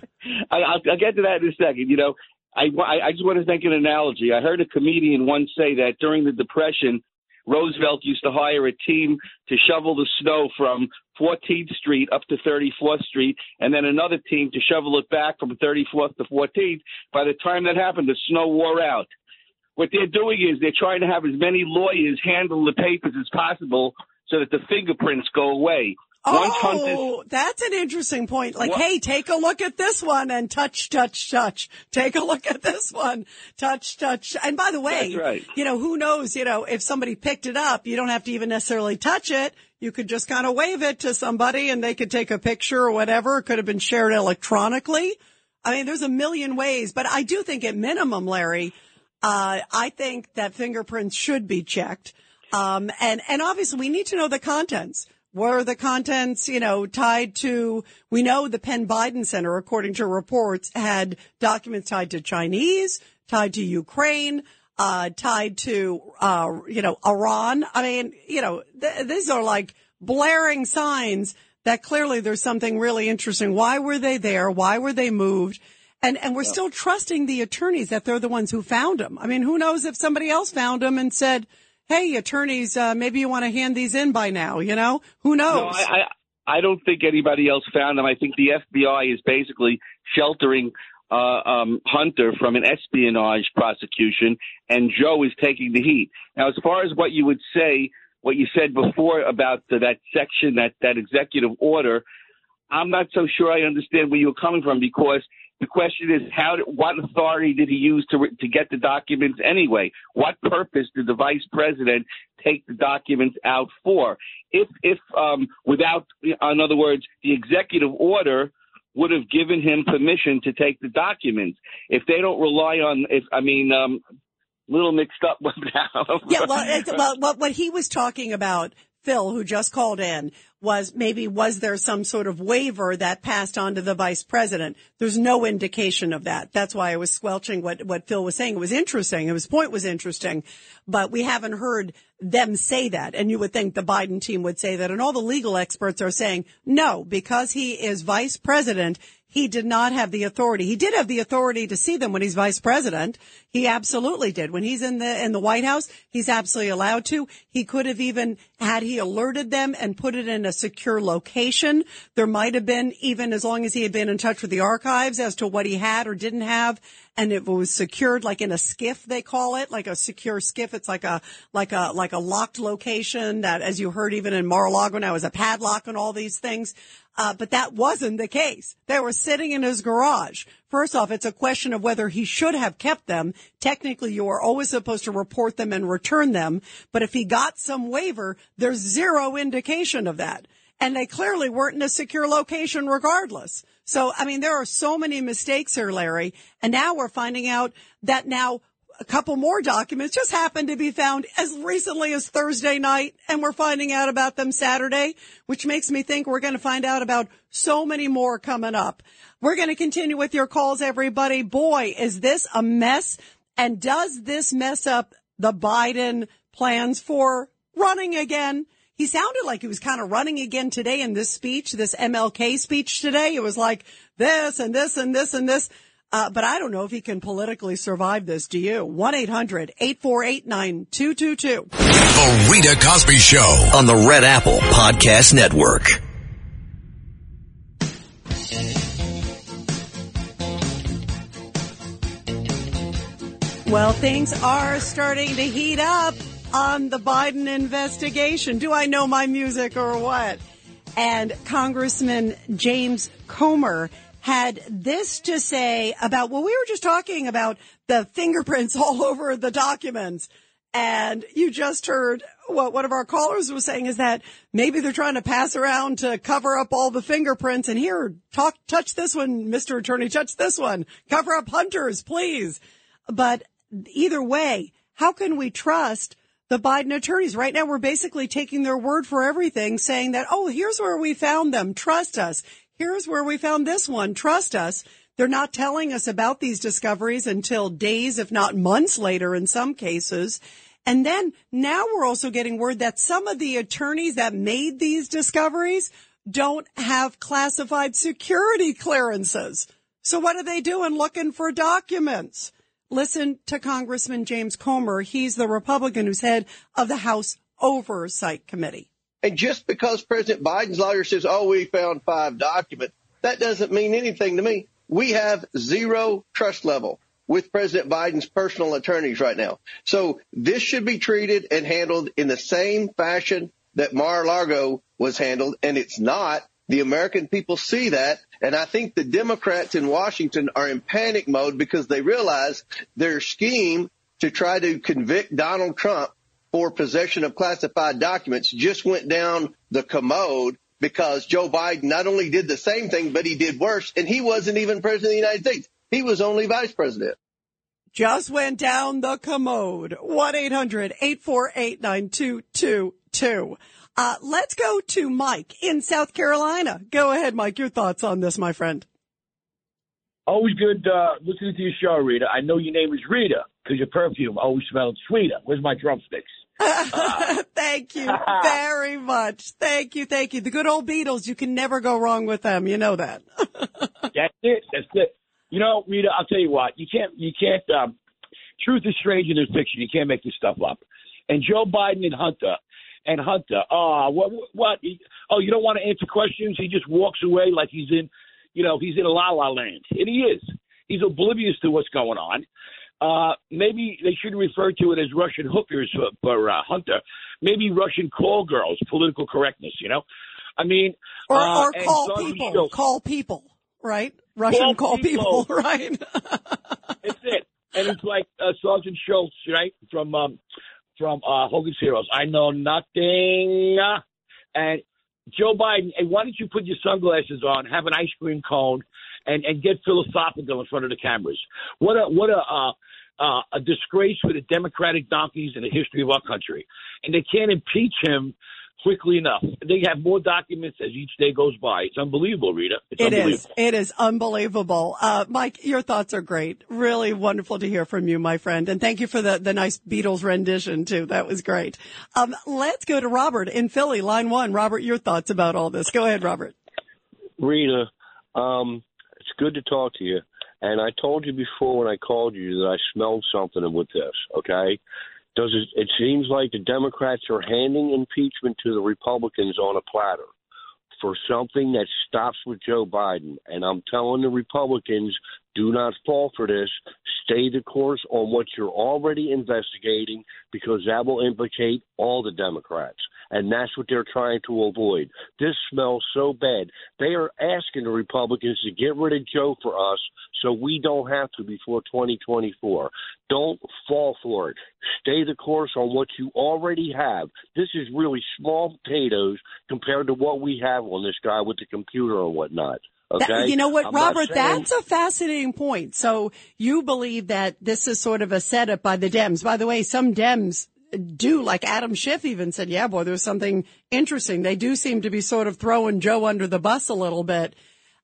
I, I'll, I'll get to that in a second. You know, I, I I just want to make an analogy. I heard a comedian once say that during the Depression, Roosevelt used to hire a team to shovel the snow from 14th Street up to 34th Street, and then another team to shovel it back from 34th to 14th. By the time that happened, the snow wore out. What they're doing is they're trying to have as many lawyers handle the papers as possible so that the fingerprints go away. Oh, that's an interesting point. Like, hey, take a look at this one and touch, touch, touch. Take a look at this one, touch, touch. And by the way, right. you know, who knows, you know, if somebody picked it up, you don't have to even necessarily touch it. You could just kind of wave it to somebody and they could take a picture or whatever. It could have been shared electronically. I mean, there's a million ways, but I do think at minimum, Larry, uh, I think that fingerprints should be checked. Um, and, and obviously we need to know the contents. Were the contents, you know, tied to, we know the Penn Biden Center, according to reports, had documents tied to Chinese, tied to Ukraine, uh, tied to, uh, you know, Iran. I mean, you know, th- these are like blaring signs that clearly there's something really interesting. Why were they there? Why were they moved? And, and we're still trusting the attorneys that they're the ones who found them. I mean, who knows if somebody else found them and said, Hey, attorneys, uh, maybe you want to hand these in by now, you know? Who knows? No, I, I, I don't think anybody else found them. I think the FBI is basically sheltering uh, um, Hunter from an espionage prosecution, and Joe is taking the heat. Now, as far as what you would say, what you said before about the, that section, that, that executive order, I'm not so sure I understand where you're coming from because the question is how what authority did he use to to get the documents anyway? What purpose did the vice president take the documents out for? If if um, without, in other words, the executive order would have given him permission to take the documents. If they don't rely on, if I mean, um, little mixed up with now. Yeah, well, well, what he was talking about, Phil, who just called in, was maybe was there some sort of waiver that passed on to the vice president? There's no indication of that. That's why I was squelching what, what Phil was saying. It was interesting. His point was interesting, but we haven't heard them say that. And you would think the Biden team would say that. And all the legal experts are saying no, because he is vice president. He did not have the authority. He did have the authority to see them when he's vice president. He absolutely did. When he's in the in the White House, he's absolutely allowed to. He could have even had he alerted them and put it in a secure location. There might have been even as long as he had been in touch with the archives as to what he had or didn't have and it was secured like in a SCIF they call it like a secure SCIF it's like a like a like a locked location that as you heard even in Mar-a-Lago now is a padlock and all these things uh, but that wasn't the case. They were sitting in his garage. First off, it's a question of whether he should have kept them. Technically, you are always supposed to report them and return them. But if he got some waiver, there's zero indication of that. And they clearly weren't in a secure location regardless. So, I mean, there are so many mistakes here, Larry. And now we're finding out that now a couple more documents just happened to be found as recently as Thursday night, and we're finding out about them Saturday, which makes me think we're going to find out about so many more coming up. We're going to continue with your calls, everybody. Boy, is this a mess. And does this mess up the Biden plans for running again? He sounded like he was kind of running again today in this speech, this MLK speech today. It was like this and this and this and this. Uh, but I don't know if he can politically survive this. Do you? 1-800-848-9222. The Rita Cosby Show. on the Red Apple Podcast Network. Well, things are starting to heat up on the Biden investigation. Do I know my music or what? And Congressman James Comer had this to say about, well, we were just talking about the fingerprints all over the documents. And you just heard what one of our callers was saying is that maybe they're trying to pass around to cover up all the fingerprints. And here, talk, touch this one, Mr. Attorney, touch this one. Cover up Hunter's, please. But either way, how can we trust the Biden attorneys? Right now, we're basically taking their word for everything, saying that, oh, here's where we found them. Trust us. Here's where we found this one. Trust us. They're not telling us about these discoveries until days, if not months later in some cases. And then now we're also getting word that some of the attorneys that made these discoveries don't have classified security clearances. So what are they doing looking for documents? Listen to Congressman James Comer. He's the Republican who's head of the House Oversight Committee. And just because President Biden's lawyer says, oh, we found five documents, that doesn't mean anything to me. We have zero trust level with President Biden's personal attorneys right now. So this should be treated and handled in the same fashion that Mar-a-Lago was handled, and it's not. The American people see that, and I think the Democrats in Washington are in panic mode because they realize their scheme to try to convict Donald Trump for possession of classified documents just went down the commode because Joe Biden not only did the same thing, but he did worse, and he wasn't even president of the United States. He was only vice president. Just went down the commode. 1-800-848-9222. Uh, let's go to Mike in South Carolina. Go ahead, Mike. Your thoughts on this, my friend. Always good uh, listening to your show, Rita. I know your name is Rita because your perfume always smells sweeter. Where's my drumsticks? thank you very much. Thank you. Thank you. The good old Beatles. You can never go wrong with them. You know that. That's it. That's it. You know, Rita, I'll tell you what. You can't. You can't. Um, truth is stranger than fiction. You can't make this stuff up. And Joe Biden and Hunter and Hunter. Oh, what? What? Oh, you don't want to answer questions? He just walks away like he's in, you know, he's in a la la land, and he is. He's oblivious to what's going on. Uh, maybe they should refer to it as Russian hookers for, for uh, Hunter. Maybe Russian call girls, political correctness. You know, I mean, or, uh, or call people, call people, right? Russian call, call people. people, right? it's it, and it's like uh, Sergeant Schultz, right, from um, from uh, Hogan's Heroes. I know nothing, and Joe Biden. Hey, why don't you put your sunglasses on, have an ice cream cone, and and get philosophical in front of the cameras? What a what a uh, uh, a disgrace for the Democratic donkeys in the history of our country, and they can't impeach him quickly enough. They have more documents as each day goes by. It's unbelievable, Rita. It's It unbelievable. is. It is unbelievable. Uh, Mike, your thoughts are great. Really wonderful to hear from you, my friend. And thank you for the, the nice Beatles rendition too. That was great. Um, let's go to Robert in Philly, line one. Robert, your thoughts about all this. Go ahead, Robert. Rita, um, it's good to talk to you. And I told you before when I called you that I smelled something with this, okay? Does it, it seems like the Democrats are handing impeachment to the Republicans on a platter for something that stops with Joe Biden. And I'm telling the Republicans, do not fall for this. Stay the course on what you're already investigating because that will implicate all the Democrats. And that's what they're trying to avoid. This smells so bad. They are asking the Republicans to get rid of Joe for us so we don't have to before 2024. Don't fall for it. Stay the course on what you already have. This is really small potatoes compared to what we have on this guy with the computer and whatnot. Okay. That- you know what, I'm Robert, that's a fascinating point. So you believe that this is sort of a setup by the Dems. By the way, some Dems do, like Adam Schiff even said, yeah, boy, there's something interesting. They do seem to be sort of throwing Joe under the bus a little bit.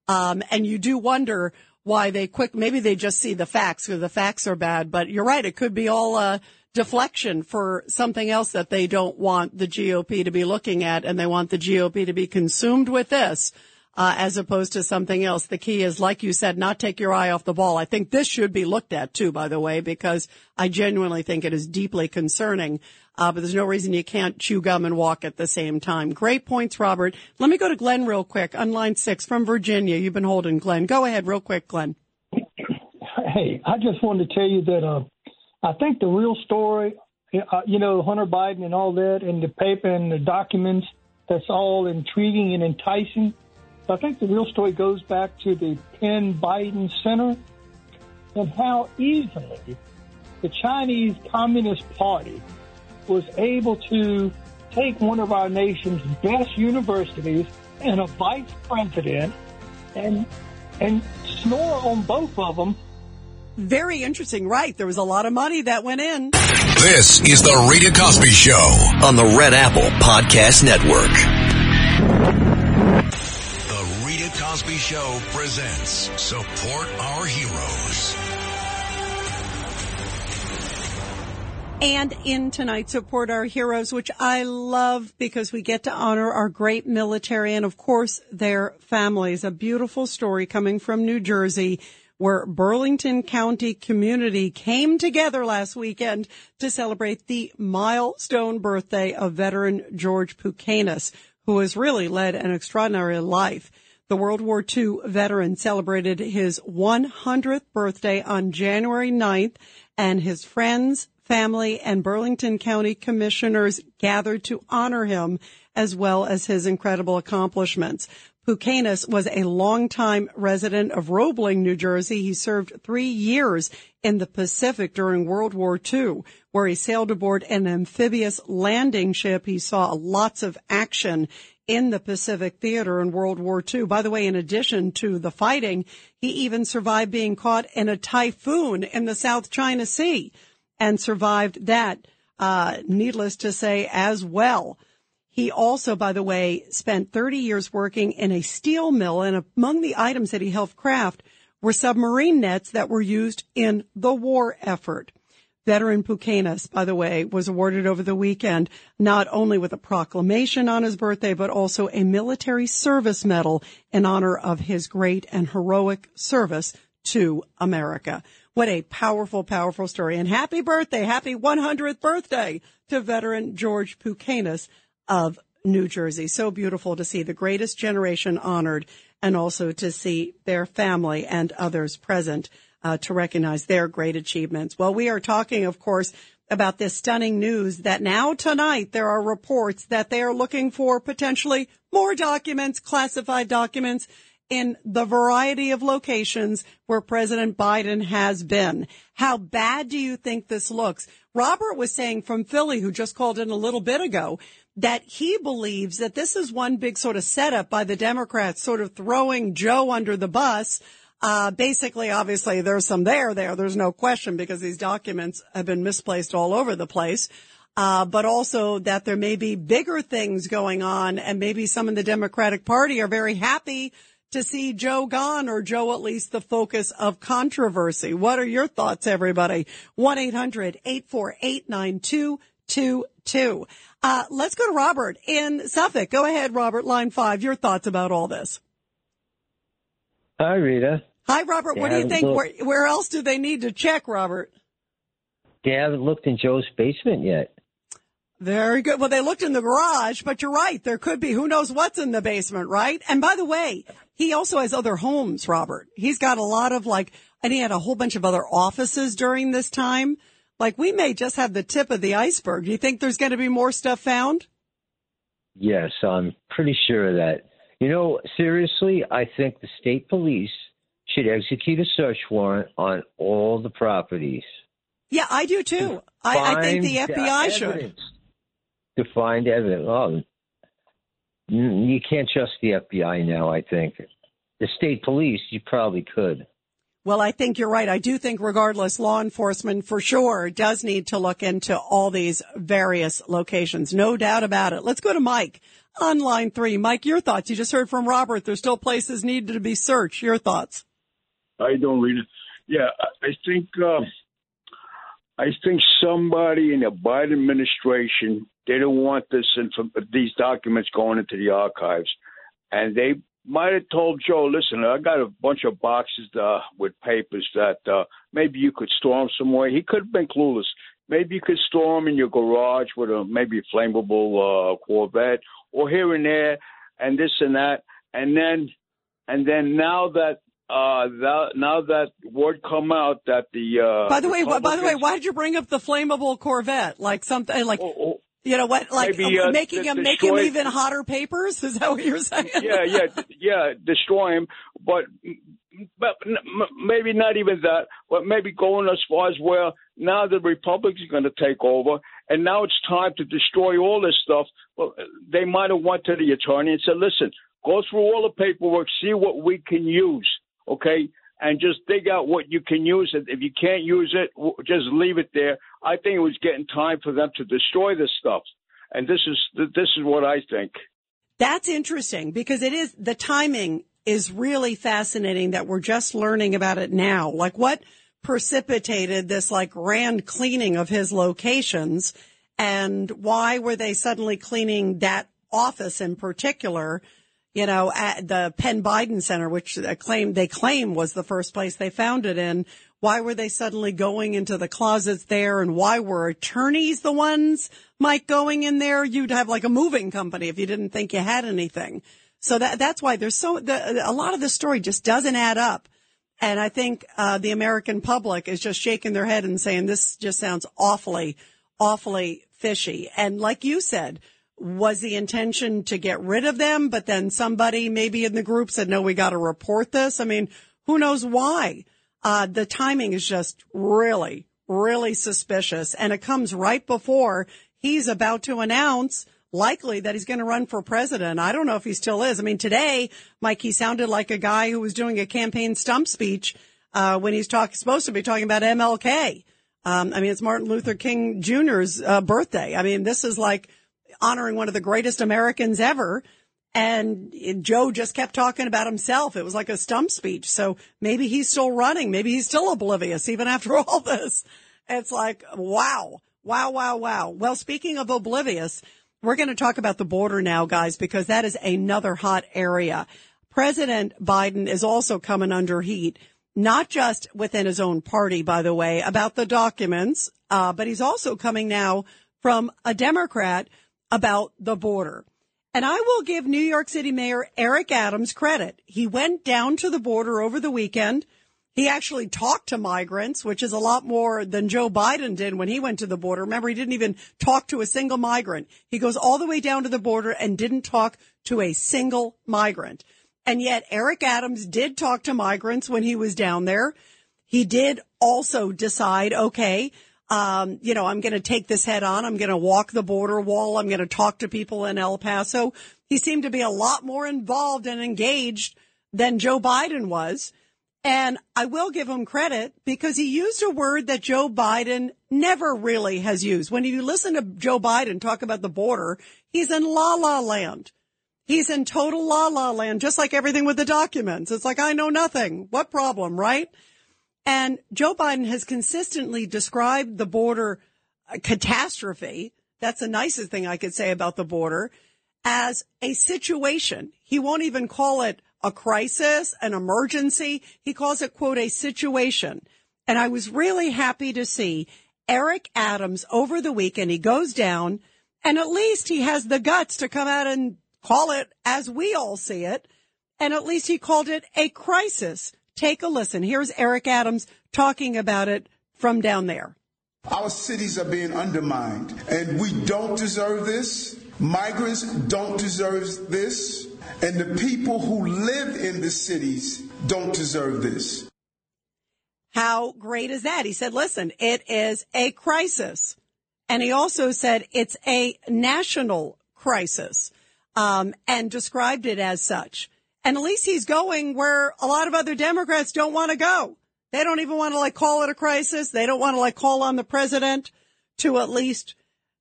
Um, and you do wonder why they quick, maybe they just see the facts because the facts are bad, but you're right. It could be all a deflection for something else that they don't want the GOP to be looking at and they want the GOP to be consumed with this. Uh, as opposed to something else. The key is, like you said, not take your eye off the ball. I think this should be looked at too, by the way, because I genuinely think it is deeply concerning. Uh, but there's no reason you can't chew gum and walk at the same time. Great points, Robert. Let me go to Glenn real quick on line six from Virginia. You've been holding Glenn. Go ahead real quick, Glenn. Hey, I just wanted to tell you that uh, I think the real story uh, you know, Hunter Biden and all that, and the paper and the documents. That's all intriguing and enticing. But I think the real story goes back to the Penn Biden Center and how easily the Chinese Communist Party was able to take one of our nation's best universities and a vice president and and snore on both of them. Very interesting, right? There was a lot of money that went in. This is the Rita Cosby Show on the Red Apple Podcast Network. The Cosby Show presents Support Our Heroes. And in tonight's Support Our Heroes, which I love because we get to honor our great military and of course their families. A beautiful story coming from New Jersey where Burlington County community came together last weekend to celebrate the milestone birthday of veteran George Pukenas, who has really led an extraordinary life. The World War II veteran celebrated his 100th birthday on January 9th and his friends, family, and Burlington County commissioners gathered to honor him as well as his incredible accomplishments. Pukenas was a longtime resident of Roebling, New Jersey. He served three years in the Pacific during World War II, where he sailed aboard an amphibious landing ship. He saw lots of action in the Pacific theater in World War II. By the way, in addition to the fighting, he even survived being caught in a typhoon in the South China Sea and survived that, uh, needless to say, as well. He also, by the way, spent 30 years working in a steel mill, and among the items that he helped craft were submarine nets that were used in the war effort. Veteran Pukenas, by the way, was awarded over the weekend not only with a proclamation on his birthday, but also a military service medal in honor of his great and heroic service to America. What a powerful, powerful story. And happy birthday, happy 100th birthday to veteran George Pukenas of New Jersey. So beautiful to see the greatest generation honored and also to see their family and others present uh, to recognize their great achievements. Well, we are talking, of course, about this stunning news that now tonight there are reports that they are looking for potentially more documents, classified documents in the variety of locations where President Biden has been. How bad do you think this looks? Robert was saying from Philly, who just called in a little bit ago, that he believes that this is one big sort of setup by the Democrats, sort of throwing Joe under the bus. Uh, basically, obviously, there's some there there. There's no question because these documents have been misplaced all over the place. Uh, but also that there may be bigger things going on and maybe some in the Democratic Party are very happy to see Joe gone or Joe at least the focus of controversy. What are your thoughts, everybody? 1-800-848-9222. Uh, let's go to Robert in Suffolk. Go ahead, Robert, line five. Your thoughts about all this. Hi, Rita. Hi, Robert. They what do you think? Where, where else do they need to check, Robert? They haven't looked in Joe's basement yet. Very good. Well, they looked in the garage, but you're right. There could be who knows what's in the basement, right? And by the way, he also has other homes, Robert. He's got a lot of like, and he had a whole bunch of other offices during this time. Like we may just have the tip of the iceberg. Do you think there's going to be more stuff found? Yes, I'm pretty sure of that. You know, seriously, I think the state police should execute a search warrant on all the properties. Yeah, I do too. I, I think the FBI should. evidence To find evidence. Oh, you can't trust the FBI now, I think. The state police, you probably could. Well, I think you're right. I do think regardless, law enforcement for sure does need to look into all these various locations. No doubt about it. Let's go to Mike on line three. Mike, your thoughts. You just heard from Robert. There's still places needed to be searched. Your thoughts. How you doing, Rita? Yeah, I I think uh, I think somebody in the Biden administration they don't want this info- these documents going into the archives, and they might have told Joe, "Listen, I got a bunch of boxes uh, with papers that uh, maybe you could store 'em somewhere." He could have been clueless. Maybe you could store 'em in your garage with a maybe flammable uh, Corvette, or here and there, and this and that, and then and then now that uh, that, now that word come out that the uh, by the way, by the way, why did you bring up the flammable Corvette? Like something like you know what? Like Maybe, uh, making him make him even hotter papers? Is that what you're saying? yeah, yeah, yeah, destroy him. But, but maybe not even that. But maybe going as far as where now the Republicans are going to take over, and now it's time to destroy all this stuff. Well, they might have went to the attorney and said, "Listen, go through all the paperwork, see what we can use, okay." And just dig out what you can use. And if you can't use it, just leave it there. I think it was getting time for them to destroy this stuff. And this is this is what I think. That's interesting because it is the timing is really fascinating that we're just learning about it now. Like what precipitated this like grand cleaning of his locations and why were they suddenly cleaning that office in particular? You know, at the Penn Biden Center, which claim they claim was the first place they found it in. Why were they suddenly going into the closets there? And why were attorneys the ones, Mike, going in there? You'd have like a moving company if you didn't think you had anything. So that that's why there's so the, a lot of the story just doesn't add up. And I think uh, the American public is just shaking their head and saying this just sounds awfully, awfully fishy. And like you said, was the intention to get rid of them? But then somebody maybe in the group said, no, we got to report this. I mean, who knows why? Uh, the timing is just really, really suspicious. And it comes right before he's about to announce likely that he's going to run for president. I don't know if he still is. I mean, today, Mike, he sounded like a guy who was doing a campaign stump speech, uh, when he's talking, supposed to be talking about MLK. Um, I mean, it's Martin Luther King Jr.'s uh, birthday. I mean, this is like honoring one of the greatest Americans ever. And Joe just kept talking about himself. It was like a stump speech. So maybe he's still running. Maybe he's still oblivious even after all this. It's like, wow, wow, wow, wow. Well, speaking of oblivious, we're going to talk about the border now, guys, because that is another hot area. President Biden is also coming under heat, not just within his own party, by the way, about the documents, uh, but he's also coming now from a Democrat about the border. And I will give New York City Mayor Eric Adams credit. He went down to the border over the weekend. He actually talked to migrants, which is a lot more than Joe Biden did when he went to the border. Remember, he didn't even talk to a single migrant. He goes all the way down to the border and didn't talk to a single migrant. And yet Eric Adams did talk to migrants when he was down there. He did also decide, okay, um, you know, I'm going to take this head on. I'm going to walk the border wall. I'm going to talk to people in El Paso. He seemed to be a lot more involved and engaged than Joe Biden was. And I will give him credit because he used a word that Joe Biden never really has used. When you listen to Joe Biden talk about the border, he's in la la land. He's in total la la land, just like everything with the documents. It's like, I know nothing. What problem, right? And Joe Biden has consistently described the border catastrophe. That's the nicest thing I could say about the border as a situation. He won't even call it a crisis, an emergency. He calls it, quote, a situation. And I was really happy to see Eric Adams over the weekend. He goes down and at least he has the guts to come out and call it as we all see it. And at least he called it a crisis. Take a listen. Here's Eric Adams talking about it from down there. Our cities are being undermined, and we don't deserve this. Migrants don't deserve this, and the people who live in the cities don't deserve this. How great is that? He said, listen, it is a crisis. And he also said it's a national crisis, um, and described it as such. And at least he's going where a lot of other Democrats don't want to go. They don't even want to like call it a crisis. They don't want to like call on the president to at least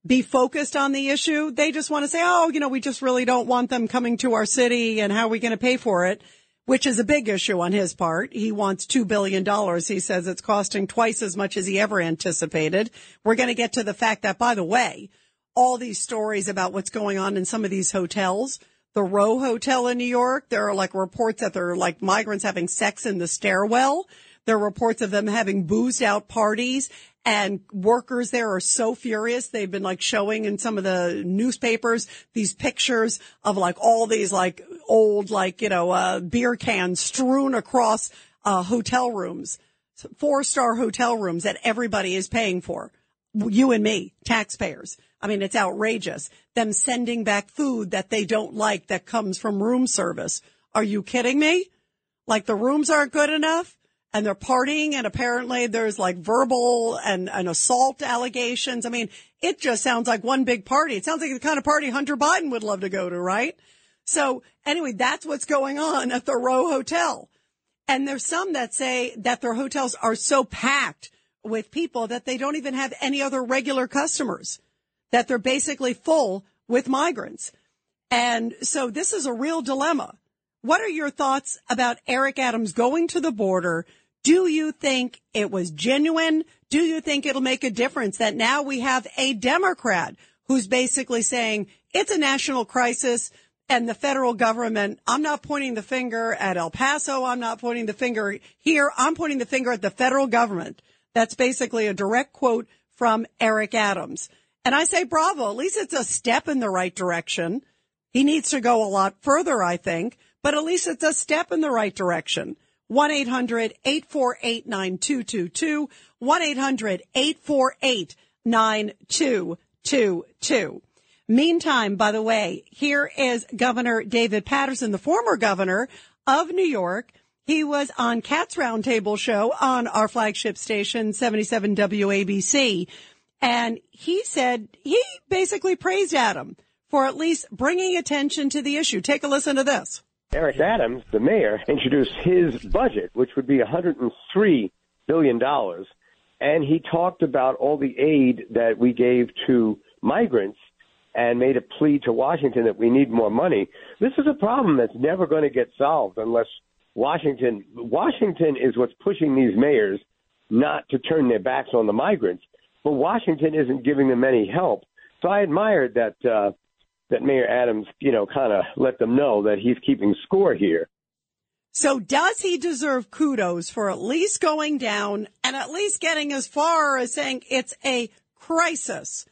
be focused on the issue. They just want to say, oh, you know, we just really don't want them coming to our city and how are we going to pay for it? Which is a big issue on his part. He wants $2 billion. He says it's costing twice as much as he ever anticipated. We're going to get to the fact that, by the way, all these stories about what's going on in some of these hotels, the Row Hotel in New York, there are like reports that there are like migrants having sex in the stairwell. There are reports of them having boozed out parties and workers there are so furious. They've been like showing in some of the newspapers these pictures of like all these like old, like, you know, uh, beer cans strewn across, uh, hotel rooms, four star hotel rooms that everybody is paying for. You and me, taxpayers. I mean, it's outrageous. Them sending back food that they don't like that comes from room service. Are you kidding me? Like the rooms aren't good enough? and they're partying and apparently there's like verbal and, and assault allegations. I mean, it just sounds like one big party. It sounds like the kind of party Hunter Biden would love to go to, right? So anyway, that's what's going on at the Row Hotel. And there's some that say that their hotels are so packed with people that they don't even have any other regular customers, that they're basically full with migrants. And so this is a real dilemma. What are your thoughts about Eric Adams going to the border do you think it was genuine? Do you think it'll make a difference that now we have a Democrat who's basically saying it's a national crisis and the federal government, I'm not pointing the finger at El Paso. I'm not pointing the finger here. I'm pointing the finger at the federal government. That's basically a direct quote from Eric Adams. And I say bravo. At least it's a step in the right direction. He needs to go a lot further, I think, but at least it's a step in the right direction. 1-800-848-9222. 1-800-848-9222. Meantime, by the way, here is Governor David Paterson, the former governor of New York. He was on Cats Roundtable show on our flagship station, 77 WABC. And he said he basically praised Adam for at least bringing attention to the issue. Take a listen to this. Eric Adams, the mayor, introduced his budget, which would be $103 billion. And he talked about all the aid that we gave to migrants and made a plea to Washington that we need more money. This is a problem that's never going to get solved unless Washington, Washington is what's pushing these mayors not to turn their backs on the migrants, but Washington isn't giving them any help. So I admired that, uh, that Mayor Adams, you know, kind of let them know that he's keeping score here. So does he deserve kudos for at least going down and at least getting as far as saying it's a crisis?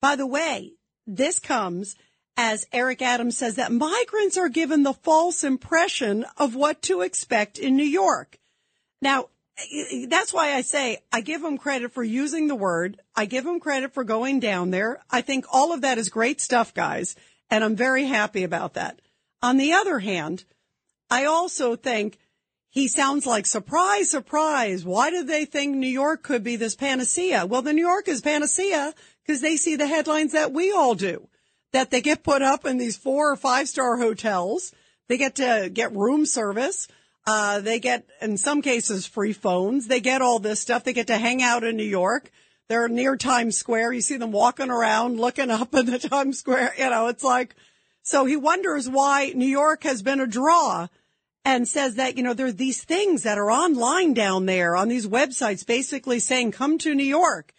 By the way, this comes as Eric Adams says that migrants are given the false impression of what to expect in New York. Now, that's why I say I give him credit for using the word. I give him credit for going down there. I think all of that is great stuff, guys. And I'm very happy about that. On the other hand, I also think he sounds like surprise, surprise. Why did they think New York could be this panacea? Well, the New York is panacea because they see the headlines that we all do, that they get put up in these four or five star hotels. They get to get room service. Uh, they get, in some cases, free phones. They get all this stuff. They get to hang out in New York. They're near Times Square. You see them walking around, looking up in the Times Square. You know, it's like, so he wonders why New York has been a draw and says that, you know, there are these things that are online down there on these websites basically saying, come to New York.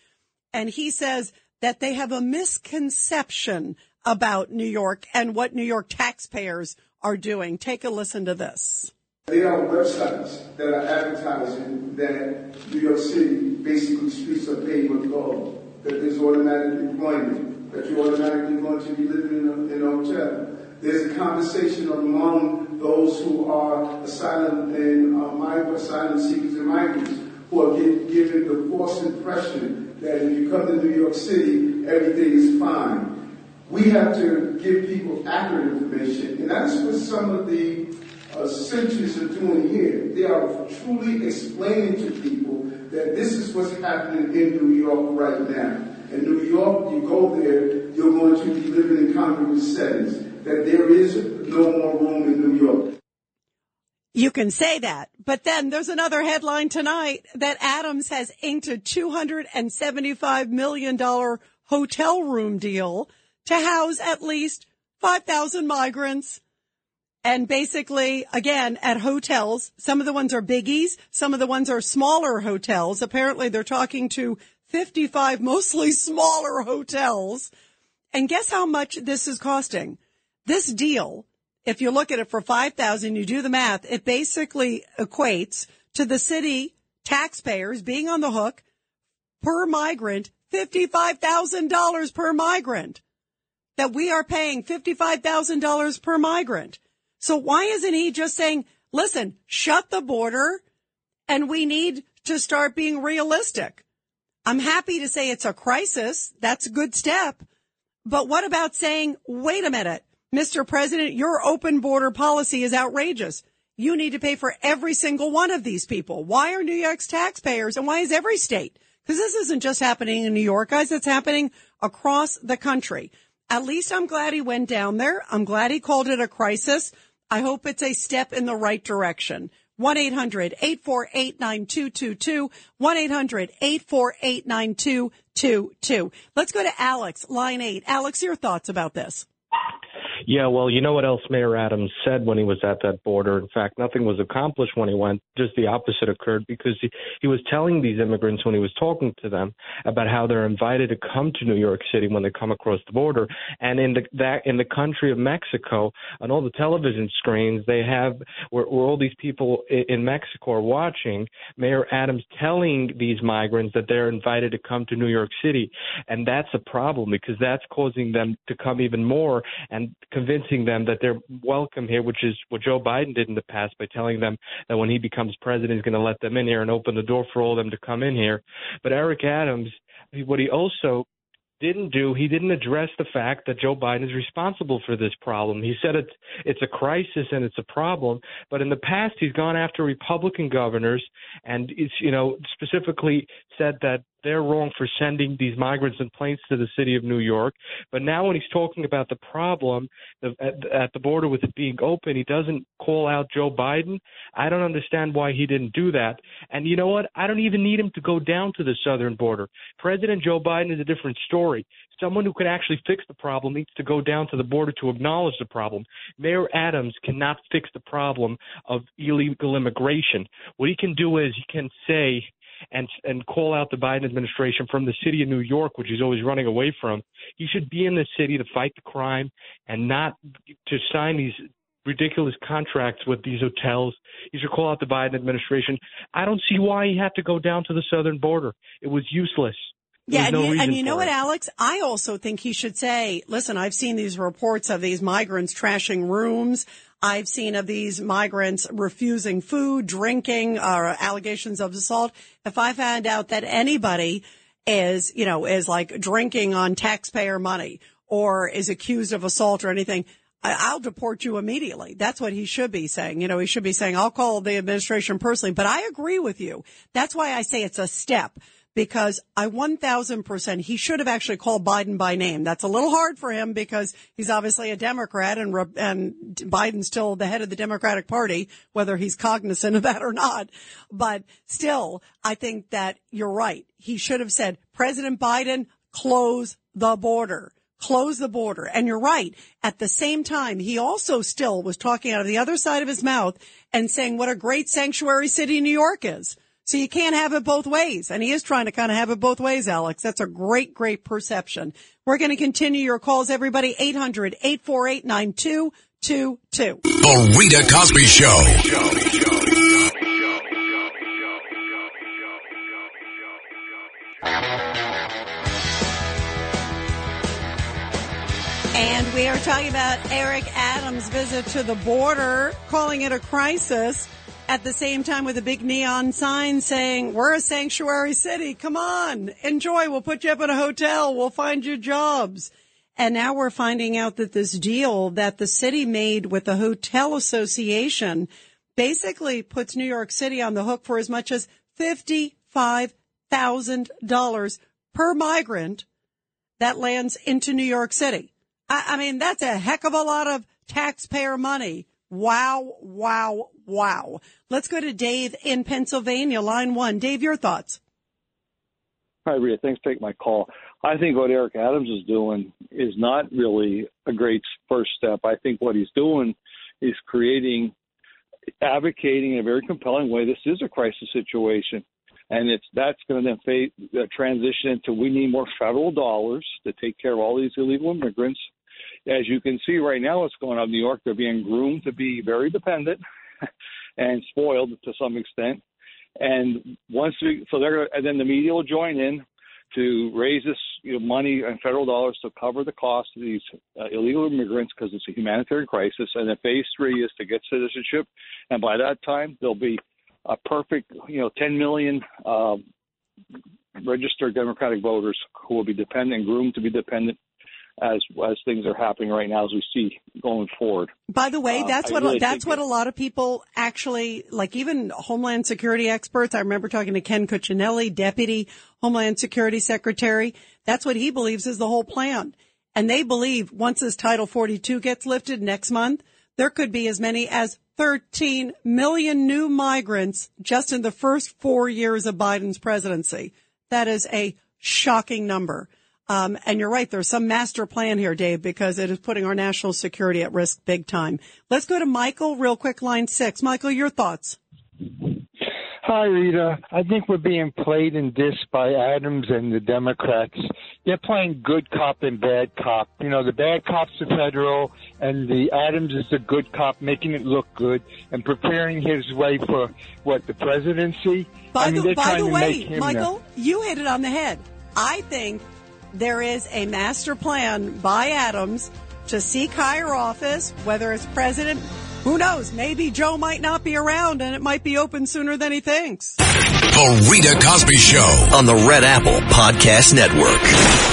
And he says that they have a misconception about New York and what New York taxpayers are doing. Take a listen to this. There are websites that are advertising that New York City basically streets are paved with gold, that there's automatic employment, that you're automatically going to be living in a, in a hotel. There's a conversation among those who are asylum and uh, migrant, asylum seekers and migrants who are get, given the false impression that if you come to New York City, everything is fine. We have to give people accurate information, and that's what some of the uh, centuries are doing here. They are truly explaining to people that this is what's happening in New York right now. In New York, you go there, you're going to be living in congregate settings. That there is no more room in New York. You can say that, but then there's another headline tonight that Adams has inked a $275 million hotel room deal to house at least 5,000 migrants. And basically, again, at hotels, some of the ones are biggies, some of the ones are smaller hotels. Apparently they're talking to 55 mostly smaller hotels. And guess how much this is costing? This deal if you look at it for 5,000, you do the math, it basically equates to the city taxpayers being on the hook per migrant, $55,000 per migrant. That we are paying $55,000 per migrant. So why isn't he just saying, listen, shut the border and we need to start being realistic? I'm happy to say it's a crisis. That's a good step. But what about saying, wait a minute, Mr. President, your open border policy is outrageous. You need to pay for every single one of these people. Why are New York's taxpayers and why is every state? Because this isn't just happening in New York, guys. It's happening across the country. At least I'm glad he went down there. I'm glad he called it a crisis. I hope it's a step in the right direction. 1-800-848-9222. 1-800-848-9222. Let's go to Alex, line eight. Alex, your thoughts about this? Yeah, well, you know what else Mayor Adams said when he was at that border? In fact, nothing was accomplished when he went. Just the opposite occurred because he, he was telling these immigrants when he was talking to them about how they're invited to come to New York City when they come across the border. And in the that in the country of Mexico, on all the television screens, they have where, where all these people in, in Mexico are watching Mayor Adams telling these migrants that they're invited to come to New York City, and that's a problem because that's causing them to come even more and convincing them that they're welcome here, which is what Joe Biden did in the past by telling them that when he becomes president, he's going to let them in here and open the door for all of them to come in here. But Eric Adams, what he also didn't do, he didn't address the fact that Joe Biden is responsible for this problem. He said it's it's a crisis and it's a problem, but in the past he's gone after Republican governors and it's you know specifically said that they're wrong for sending these migrants in planes to the city of New York. But now, when he's talking about the problem at, at the border with it being open, he doesn't call out Joe Biden. I don't understand why he didn't do that. And you know what? I don't even need him to go down to the southern border. President Joe Biden is a different story. Someone who can actually fix the problem needs to go down to the border to acknowledge the problem. Mayor Adams cannot fix the problem of illegal immigration. What he can do is he can say, and and call out the Biden administration from the city of New York, which he's always running away from. He should be in the city to fight the crime and not to sign these ridiculous contracts with these hotels. He should call out the Biden administration. I don't see why he had to go down to the southern border. It was useless. There Yeah, was and, no you, and you know for what. Alex? I also think he should say, listen, I've seen these reports of these migrants trashing rooms. I've seen of these migrants refusing food, drinking, or allegations of assault. If I find out that anybody is, you know, is like drinking on taxpayer money or is accused of assault or anything, I'll deport you immediately. That's what he should be saying. You know, he should be saying, I'll call the administration personally, but I agree with you. That's why I say it's a step because I 1000% he should have actually called Biden by name. That's a little hard for him because he's obviously a Democrat and, and Biden's still the head of the Democratic Party, whether he's cognizant of that or not. But still, I think that you're right. He should have said, President Biden, close the border. Close the border. And you're right. At the same time, he also still was talking out of the other side of his mouth and saying what a great sanctuary city New York is. So you can't have it both ways. And he is trying to kind of have it both ways, Alex. That's a great, great perception. We're going to continue your calls, everybody. 800-848-9222. The Rita Cosby Show. And we are talking about Eric Adams' visit to the border, calling it a crisis. At the same time with a big neon sign saying, we're a sanctuary city. Come on, enjoy. We'll put you up in a hotel. We'll find you jobs. And now we're finding out that this deal that the city made with the hotel association basically puts New York City on the hook for as much as $55,000 per migrant that lands into New York City. I, I mean, that's a heck of a lot of taxpayer money. Wow, wow, wow. Let's go to Dave in Pennsylvania, line one. Dave, your thoughts? Hi, Rita. Thanks for taking my call. I think what Eric Adams is doing is not really a great first step. I think what he's doing is creating, advocating in a very compelling way. This is a crisis situation, and it's that's going to then uh, transition into we need more federal dollars to take care of all these illegal immigrants. as you can see right now, what's going on in New York, they're being groomed to be very dependent and spoiled to some extent. And once we, so they're, and then the media will join in to raise this you know, money and federal dollars to cover the cost of these uh, illegal immigrants because it's a humanitarian crisis. And then phase three is to get citizenship, and by that time there'll be a perfect, you know, 10 million uh, registered Democratic voters who will be dependent, groomed to be dependent as as things are happening right now as we see going forward. By the way, Uh, that's what really that's what a lot of people actually like. Even Homeland Security experts. I remember talking to Ken Cuccinelli, Deputy Homeland Security Secretary. That's what he believes is the whole plan. And they believe once this Title 42 gets lifted next month, there could be as many as 13 million new migrants just in the first four years of Biden's presidency. That is a shocking number. Um, and you're right. There's some master plan here, Dave, because it is putting our national security at risk big time. Let's go to Michael real quick, line six. Michael, your thoughts. Hi, Rita. I think we're being played and dissed by Adams and the Democrats. They're playing good cop and bad cop. You know, the bad cop's the federal, and the Adams is the good cop, making it look good and preparing his way for what the presidency. By I mean, the, by the way, Michael, you hit it on the head. I think there is a master plan by Adams to seek higher office, whether it's president. Who knows? Maybe Joe might not be around and it might be open sooner than he thinks. The Rita Cosby Show. on the Red Apple Podcast Network.